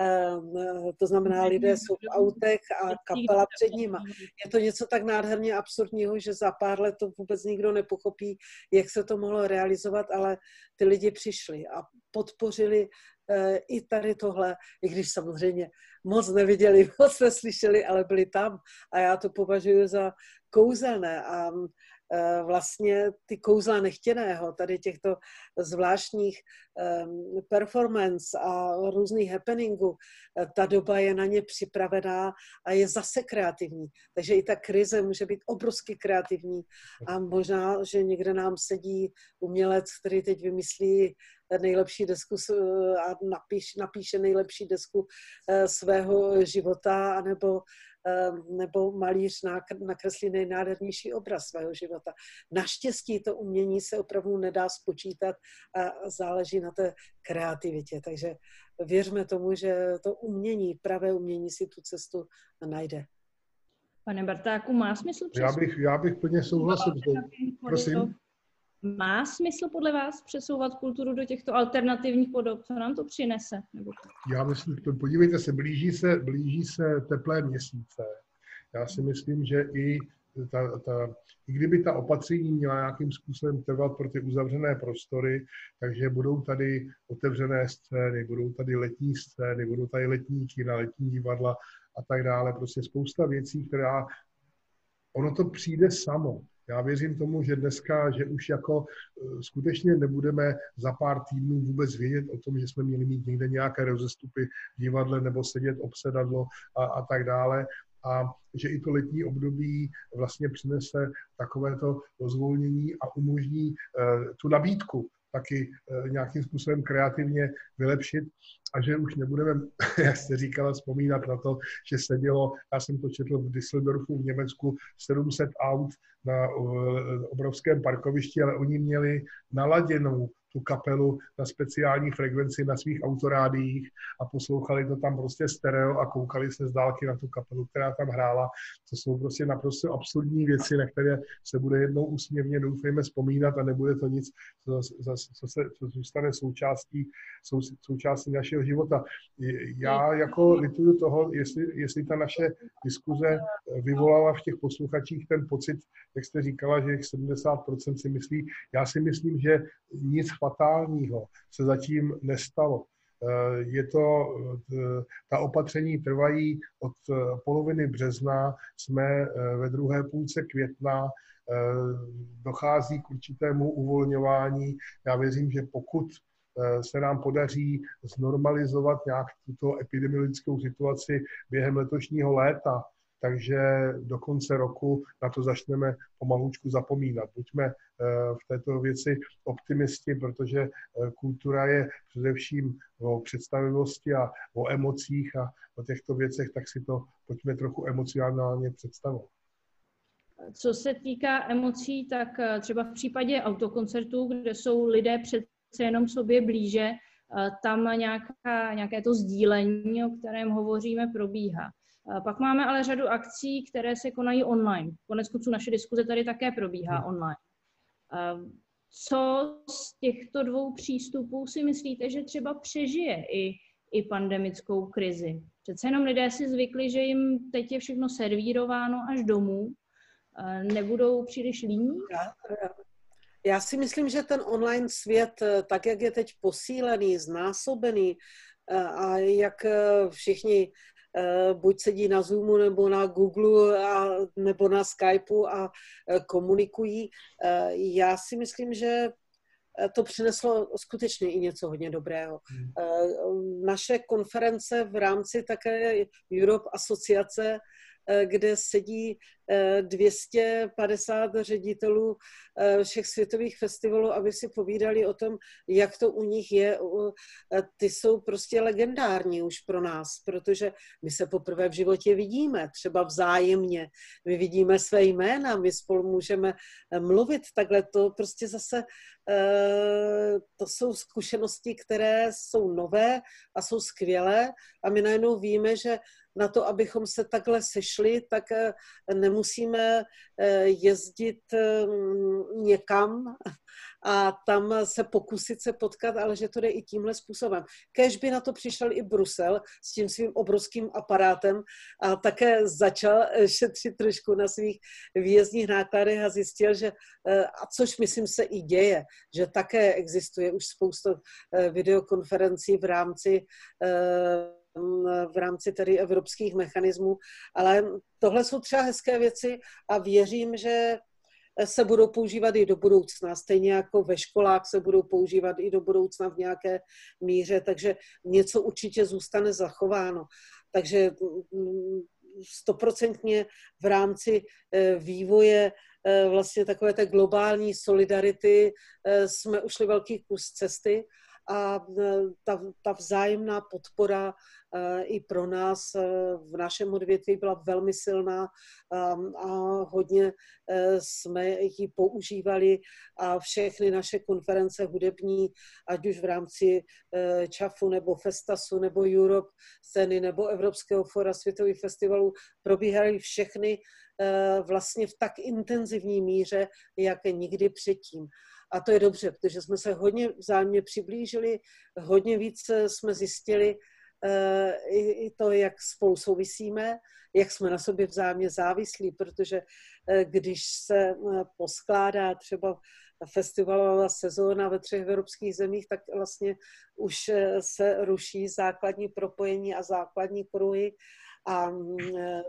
Ehm, to znamená, lidé jsou v autech a kapela před nimi. Je to něco tak nádherně absurdního, že za pár let to vůbec nikdo nepochopí, jak se to mohlo realizovat, ale ty lidi přišli a podpořili eh, i tady tohle, i když samozřejmě moc neviděli, moc neslyšeli, ale byli tam. A já to považuji za kouzelné. A Eh, vlastně ty kouzla nechtěného, tady těchto zvláštních ehm, performance a různých happeningů, eh, ta doba je na ně připravená a je zase kreativní. Takže i ta krize může být obrovsky kreativní a možná, že někde nám sedí umělec, který teď vymyslí nejlepší desku a napíš, napíše nejlepší desku eh, svého života, anebo nebo malíř nakreslí nejnádhernější obraz svého života. Naštěstí to umění se opravdu nedá spočítat a záleží na té kreativitě. Takže věřme tomu, že to umění, pravé umění si tu cestu najde. Pane Bartáku, má smysl Já bych, já bych plně souhlasil. Prosím. Má smysl podle vás přesouvat kulturu do těchto alternativních podob? Co nám to přinese? Nebo... Já myslím, podívejte se, blíží se, blíží se teplé měsíce. Já si myslím, že i ta, ta, i kdyby ta opatření měla nějakým způsobem trvat pro ty uzavřené prostory, takže budou tady otevřené scény, budou tady letní scény, budou tady letní kina, letní divadla a tak dále. Prostě spousta věcí, která ono to přijde samo. Já věřím tomu, že dneska, že už jako e, skutečně nebudeme za pár týdnů vůbec vědět o tom, že jsme měli mít někde nějaké rozestupy v divadle nebo sedět obsedadlo a, a tak dále. A že i to letní období vlastně přinese takovéto rozvolnění a umožní uh, tu nabídku taky uh, nějakým způsobem kreativně vylepšit a že už nebudeme, jak jste říkala, vzpomínat na to, že sedělo, já jsem to četl v Düsseldorfu v Německu, 700 aut na obrovském parkovišti, ale oni měli naladěnou tu kapelu na speciální frekvenci na svých autorádiích a poslouchali to tam prostě stereo a koukali se z dálky na tu kapelu, která tam hrála. To jsou prostě naprosto absurdní věci, na které se bude jednou úsměvně doufejme vzpomínat a nebude to nic, co, co, se, co zůstane součástí, sou, součástí našeho života. Já jako lituju toho, jestli, jestli ta naše diskuze vyvolala v těch posluchačích ten pocit, jak jste říkala, že jich 70% si myslí. Já si myslím, že nic fatálního se zatím nestalo. Eh, je to, eh, ta opatření trvají od eh, poloviny března, jsme ve druhé půlce května, dochází k určitému uvolňování. Já věřím, že pokud se nám podaří znormalizovat nějak tuto epidemiologickou situaci během letošního léta, takže do konce roku na to začneme pomalučku zapomínat. Buďme eh, v této věci optimisti, protože eh, kultura je především o představivosti a o emocích a o těchto věcech, tak si to pojďme trochu emocionálně představovat. Co se týká emocí, tak eh, třeba v případě autokoncertů, kde jsou lidé přece jenom sobě blíže, tam nějaká, nějaké to sdílení, o kterém hovoříme, probíhá. Pak máme ale řadu akcí, které se konají online. Konec konců naše diskuze tady také probíhá hmm. online. Co z těchto dvou přístupů si myslíte, že třeba přežije i, i pandemickou krizi? Přece jenom lidé si zvykli, že jim teď je všechno servírováno až domů. Nebudou příliš líní? Já si myslím, že ten online svět, tak jak je teď posílený, znásobený, a jak všichni Eh, buď sedí na Zoomu nebo na Google a, nebo na Skypeu a eh, komunikují. Eh, já si myslím, že to přineslo skutečně i něco hodně dobrého. Hmm. Naše konference v rámci také Europe asociace kde sedí 250 ředitelů všech světových festivalů, aby si povídali o tom, jak to u nich je. Ty jsou prostě legendární už pro nás, protože my se poprvé v životě vidíme, třeba vzájemně. My vidíme své jména, my spolu můžeme mluvit takhle. To prostě zase to jsou zkušenosti, které jsou nové a jsou skvělé a my najednou víme, že na to, abychom se takhle sešli, tak eh, nemusíme eh, jezdit mm, někam a tam se pokusit se potkat, ale že to jde i tímhle způsobem. Kež by na to přišel i Brusel s tím svým obrovským aparátem a také začal eh, šetřit trošku na svých výjezdních nákladech a zjistil, že, a což myslím se i děje, že také existuje už spousta videokonferencí v rámci v rámci tedy evropských mechanismů, ale tohle jsou třeba hezké věci a věřím, že se budou používat i do budoucna, stejně jako ve školách se budou používat i do budoucna v nějaké míře, takže něco určitě zůstane zachováno. Takže mm, stoprocentně v rámci eh, vývoje eh, vlastně takové té globální solidarity eh, jsme ušli velký kus cesty a ta, ta vzájemná podpora Eh, i pro nás eh, v našem odvětví byla velmi silná a hodně jsme ji používali a všechny naše konference hudební, ať už v rámci ČAFu nebo Festasu nebo Europe scény nebo Evropského fora světových festivalů probíhaly všechny vlastně v tak intenzivní míře, jak nikdy předtím. A to je dobře, protože jsme se hodně vzájemně přiblížili, hodně víc jsme zjistili, Eh, i to, jak spolu souvisíme, jak jsme na sobě vzájemně závislí, protože eh, když se eh, poskládá třeba festivalová sezóna ve třech evropských zemích, tak vlastně už se ruší základní propojení a základní kruhy a mm,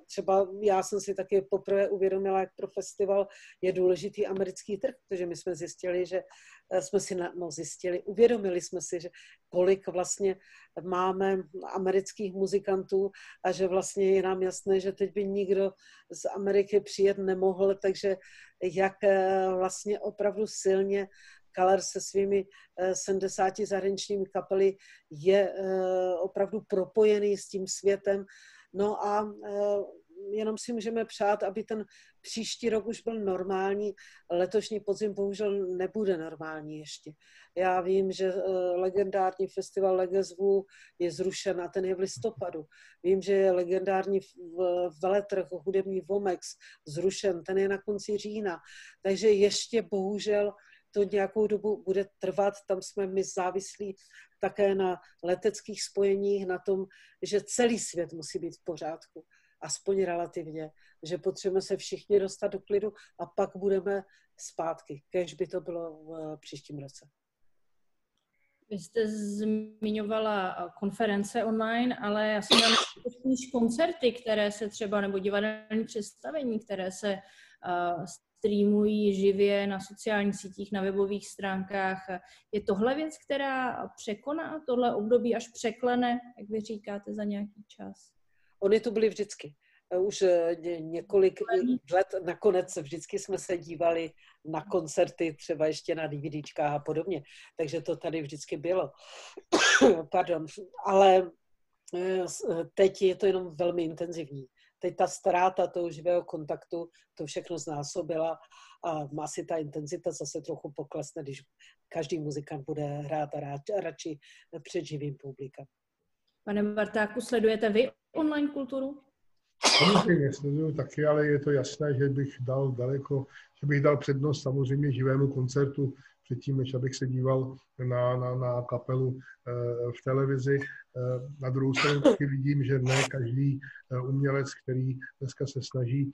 třeba já jsem si taky poprvé uvědomila, jak pro festival je důležitý americký trh, protože my jsme zjistili, že Eh, jsme si no, zjistili, uvědomili jsme si, že kolik vlastně máme amerických muzikantů a že vlastně je nám jasné, že teď by nikdo z Ameriky přijet nemohl, takže jak eh, vlastně opravdu silně Kaler se svými 70 eh, zahraničními kapely je opravdu propojený s tím světem. No a jenom si můžeme přát, aby ten příští rok už byl normální. Letošní podzim bohužel nebude normální ještě. Já vím, že eh, legendární festival Legezvu je zrušen a ten je v listopadu. Vím, že je legendární veletrh hudební Vomex zrušen, ten je na konci října. Takže ještě bohužel to nějakou dobu bude trvat. Tam jsme my závislí také na leteckých spojeních, na tom, že celý svět musí být v pořádku aspoň relativně, že potřebujeme se všichni dostat do klidu a pak budeme zpátky, kež by to bylo v eh, příštím roce. Vy jste zmiňovala eh, konference online, ale já jsem spíš koncerty, které se třeba, nebo divadelní představení, které se streamují živě na sociálních sítích, na webových stránkách. Je tohle věc, která překoná tohle období, až překlene, jak vy říkáte, za nějaký čas? Oni tu byli vždycky. Eh, už eh, několik let nakonec vždycky jsme se dívali na koncerty, třeba ještě na DVDčkách a podobně. Takže to tady vždycky bylo. Pardon. Ale eh, teď je to jenom velmi intenzivní. Teď ta ztráta toho živého kontaktu to všechno znásobila a asi ta intenzita zase trochu poklesne, když každý muzikant bude hrát a radši před živým publikem. Pane Bartáku, sledujete vy online kulturu? Samozřejmě sleduju taky, ale je to jasné, že bych dal daleko, že bych dal přednost samozřejmě živému koncertu předtím, než abych se díval na, na, na kapelu e, v televizi. E, na druhou stranu taky vidím, že ne každý e, umělec, který dneska se snaží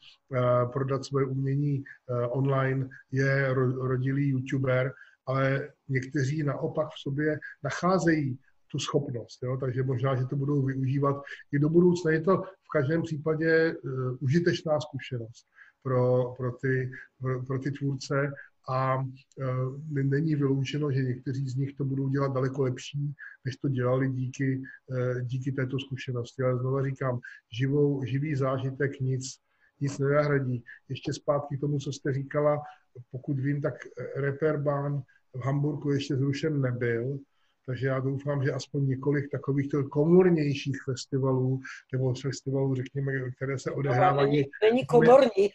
prodat svoje umění online, je ro, rodilý youtuber, ale někteří naopak v sobě nacházejí tu schopnost. Jo? Takže možná, že to budou využívat i do budoucna. Je to v každém případě uh, užitečná zkušenost pro, pro, ty, pro, pro ty tvůrce a není vyloučeno, že někteří z nich to budou dělat daleko lepší, než to dělali díky, díky této zkušenosti. Ale znovu říkám, živou, živý zážitek nic, nic nenahradí. Ještě zpátky k tomu, co jste říkala, pokud vím, tak Reeperbahn v Hamburgu ještě zrušen nebyl, takže já doufám, že aspoň několik takových komornějších festivalů, nebo festivalů, řekněme, které se odehrávají. Není, není komorní.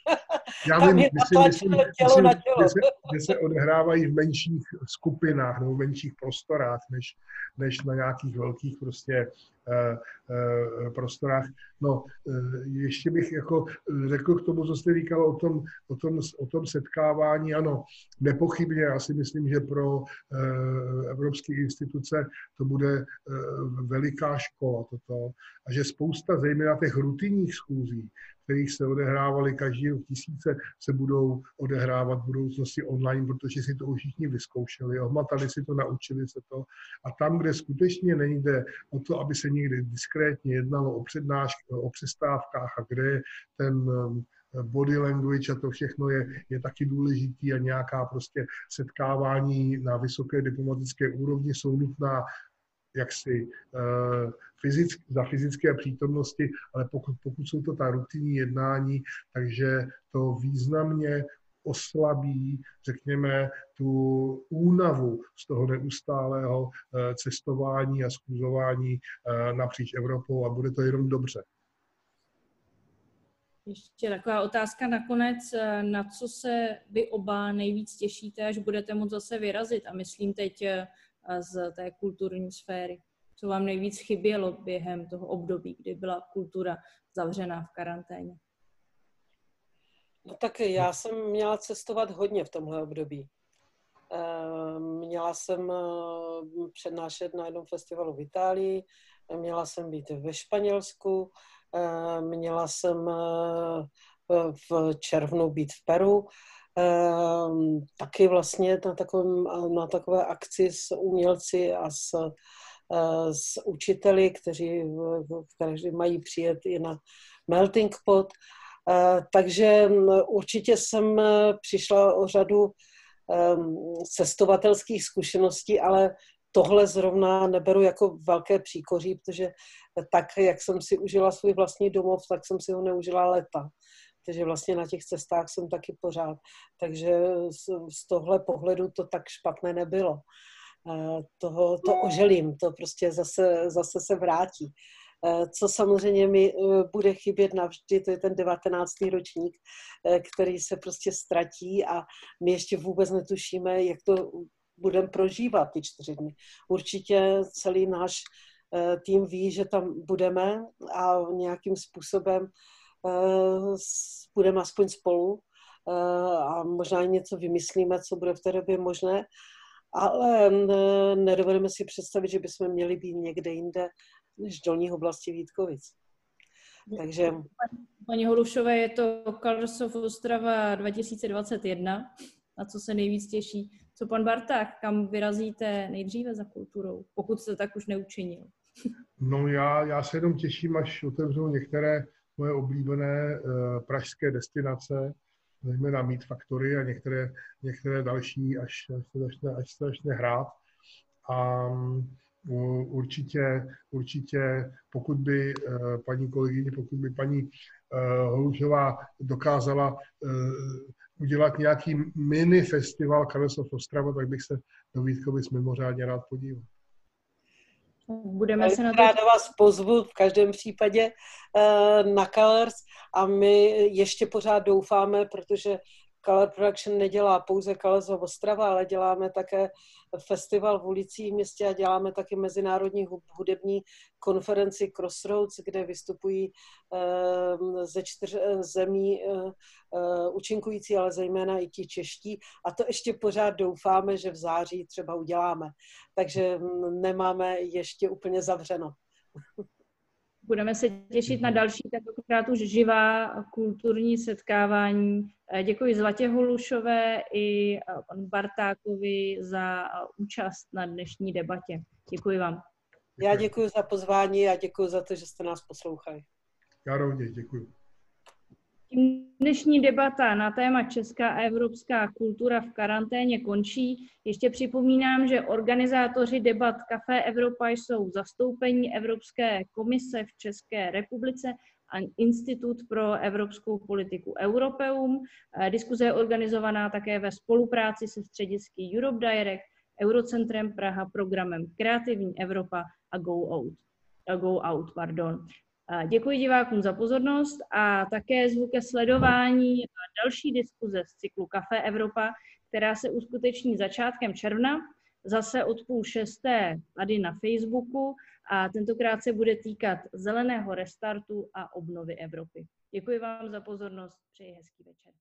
Já vím, myslím, myslím, myslím že, se, že se odehrávají v menších skupinách nebo v menších prostorách, než, než na nějakých velkých prostě uh, uh, prostorách. No, uh, ještě bych jako řekl k tomu, co jste říkal o tom, o tom, o tom setkávání. Ano, nepochybně, já si myslím, že pro evropské instituce to bude veliká škola toto a že spousta zejména těch rutinních schůzí, kterých se odehrávaly každý rok tisíce, se budou odehrávat v budoucnosti online, protože si to už všichni vyzkoušeli, ohmatali si to, naučili se to. A tam, kde skutečně nejde o to, aby se někde diskrétně jednalo o přednášky, o přestávkách a kde je ten um, body language a to všechno je, je taky důležitý a nějaká prostě setkávání na vysoké diplomatické úrovni jsou nutná jaksi uh, fyzick, za fyzické přítomnosti, ale pokud, pokud jsou to ta rutinní jednání, takže to významně oslabí, řekněme, tu únavu z toho neustálého eh, cestování a skuzování eh, napříč Evropou a bude to jenom dobře. Ještě taková otázka nakonec, na co se vy oba nejvíc těšíte, až budete moct zase vyrazit a myslím teď z té kulturní sféry? Co vám nejvíc chybělo během toho období, kdy byla kultura zavřená v karanténě? No tak já jsem měla cestovat hodně v tomhle období. Eh, měla jsem eh, přednášet na jednom festivalu v Itálii, měla jsem být ve Španělsku, eh, měla jsem v červnu být v Peru, Ehm, taky vlastně na, takovém, na takové akci s umělci a s, eh, s učiteli, kteří, kteří mají přijet i na Melting Pot. Eh, takže mm, určitě jsem eh, přišla o řadu ehm, cestovatelských zkušeností, ale tohle zrovna neberu jako velké příkoří, protože tak, jak jsem si užila svůj vlastní domov, tak jsem si ho neužila leta takže vlastně na těch cestách jsem taky pořád. Takže z, z tohle pohledu to tak špatné nebylo. Toho, to oželím, to prostě zase, zase se vrátí. Co samozřejmě mi e, bude chybět navždy, to je ten 19. ročník, který se prostě ztratí a my ještě vůbec netušíme, jak to budeme prožívat ty čtyři dny. Určitě celý náš tým ví, že tam budeme a nějakým způsobem Eh, budeme aspoň spolu eh, a možná něco vymyslíme, co bude v té době možné, ale nedovedeme si představit, že bychom měli být někde jinde než v dolních oblasti Vítkovic. Takže... Paní Holušové, je to Colors Ostrava 2021, na co se nejvíc těší. Co pan Barták, kam vyrazíte nejdříve za kulturou, pokud jste tak už neučinil? No já, já se jenom těším, až otevřou některé moje oblíbené eh, pražské destinace, zejména Meat Factory a některé, některé další, až, se začne, až se začne hrát. A mm, určitě, určitě, pokud by eh, paní kolegyně, pokud by paní eh, Holušová dokázala udělat nějaký mini festival Karlsov Ostrava, tak bych se do Vítkovic mimořádně rád podíval. Budeme se na to... Ráda vás pozvu v každém případě uh, na Colors a my ještě pořád doufáme, protože Color Production nedělá pouze Colors Ostrava, ale děláme také festival v ulicí v městě a děláme taky mezinárodní hudební konferenci Crossroads, kde vystupují ehm, ze čtyř eh, zemí eh, eh, účinkující, ale zejména i ti čeští. A to ještě pořád doufáme, že v září třeba uděláme. Takže mm, nemáme ještě úplně zavřeno. Budeme se těšit na další, tentokrát už živá kulturní setkávání. Děkuji Zlatě Holušové i panu Bartákovi za účast na dnešní debatě. Děkuji vám. Já děkuji za pozvání a děkuji za to, že jste nás poslouchali. Já rovněž děkuji. Dnešní debata na téma Česká a evropská kultura v karanténě končí. Ještě připomínám, že organizátoři debat Café Evropa jsou zastoupení Evropské komise v České republice a Institut pro evropskou politiku Europeum. Diskuze je organizovaná také ve spolupráci se středisky Europe Direct, Eurocentrem Praha, programem Kreativní Evropa a Go Out. Go Out pardon. Děkuji divákům za pozornost a také zvu ke sledování další diskuze z cyklu Café Evropa, která se uskuteční začátkem června, zase od půl šesté tady na Facebooku a tentokrát se bude týkat zeleného restartu a obnovy Evropy. Děkuji vám za pozornost, přeji hezký večer.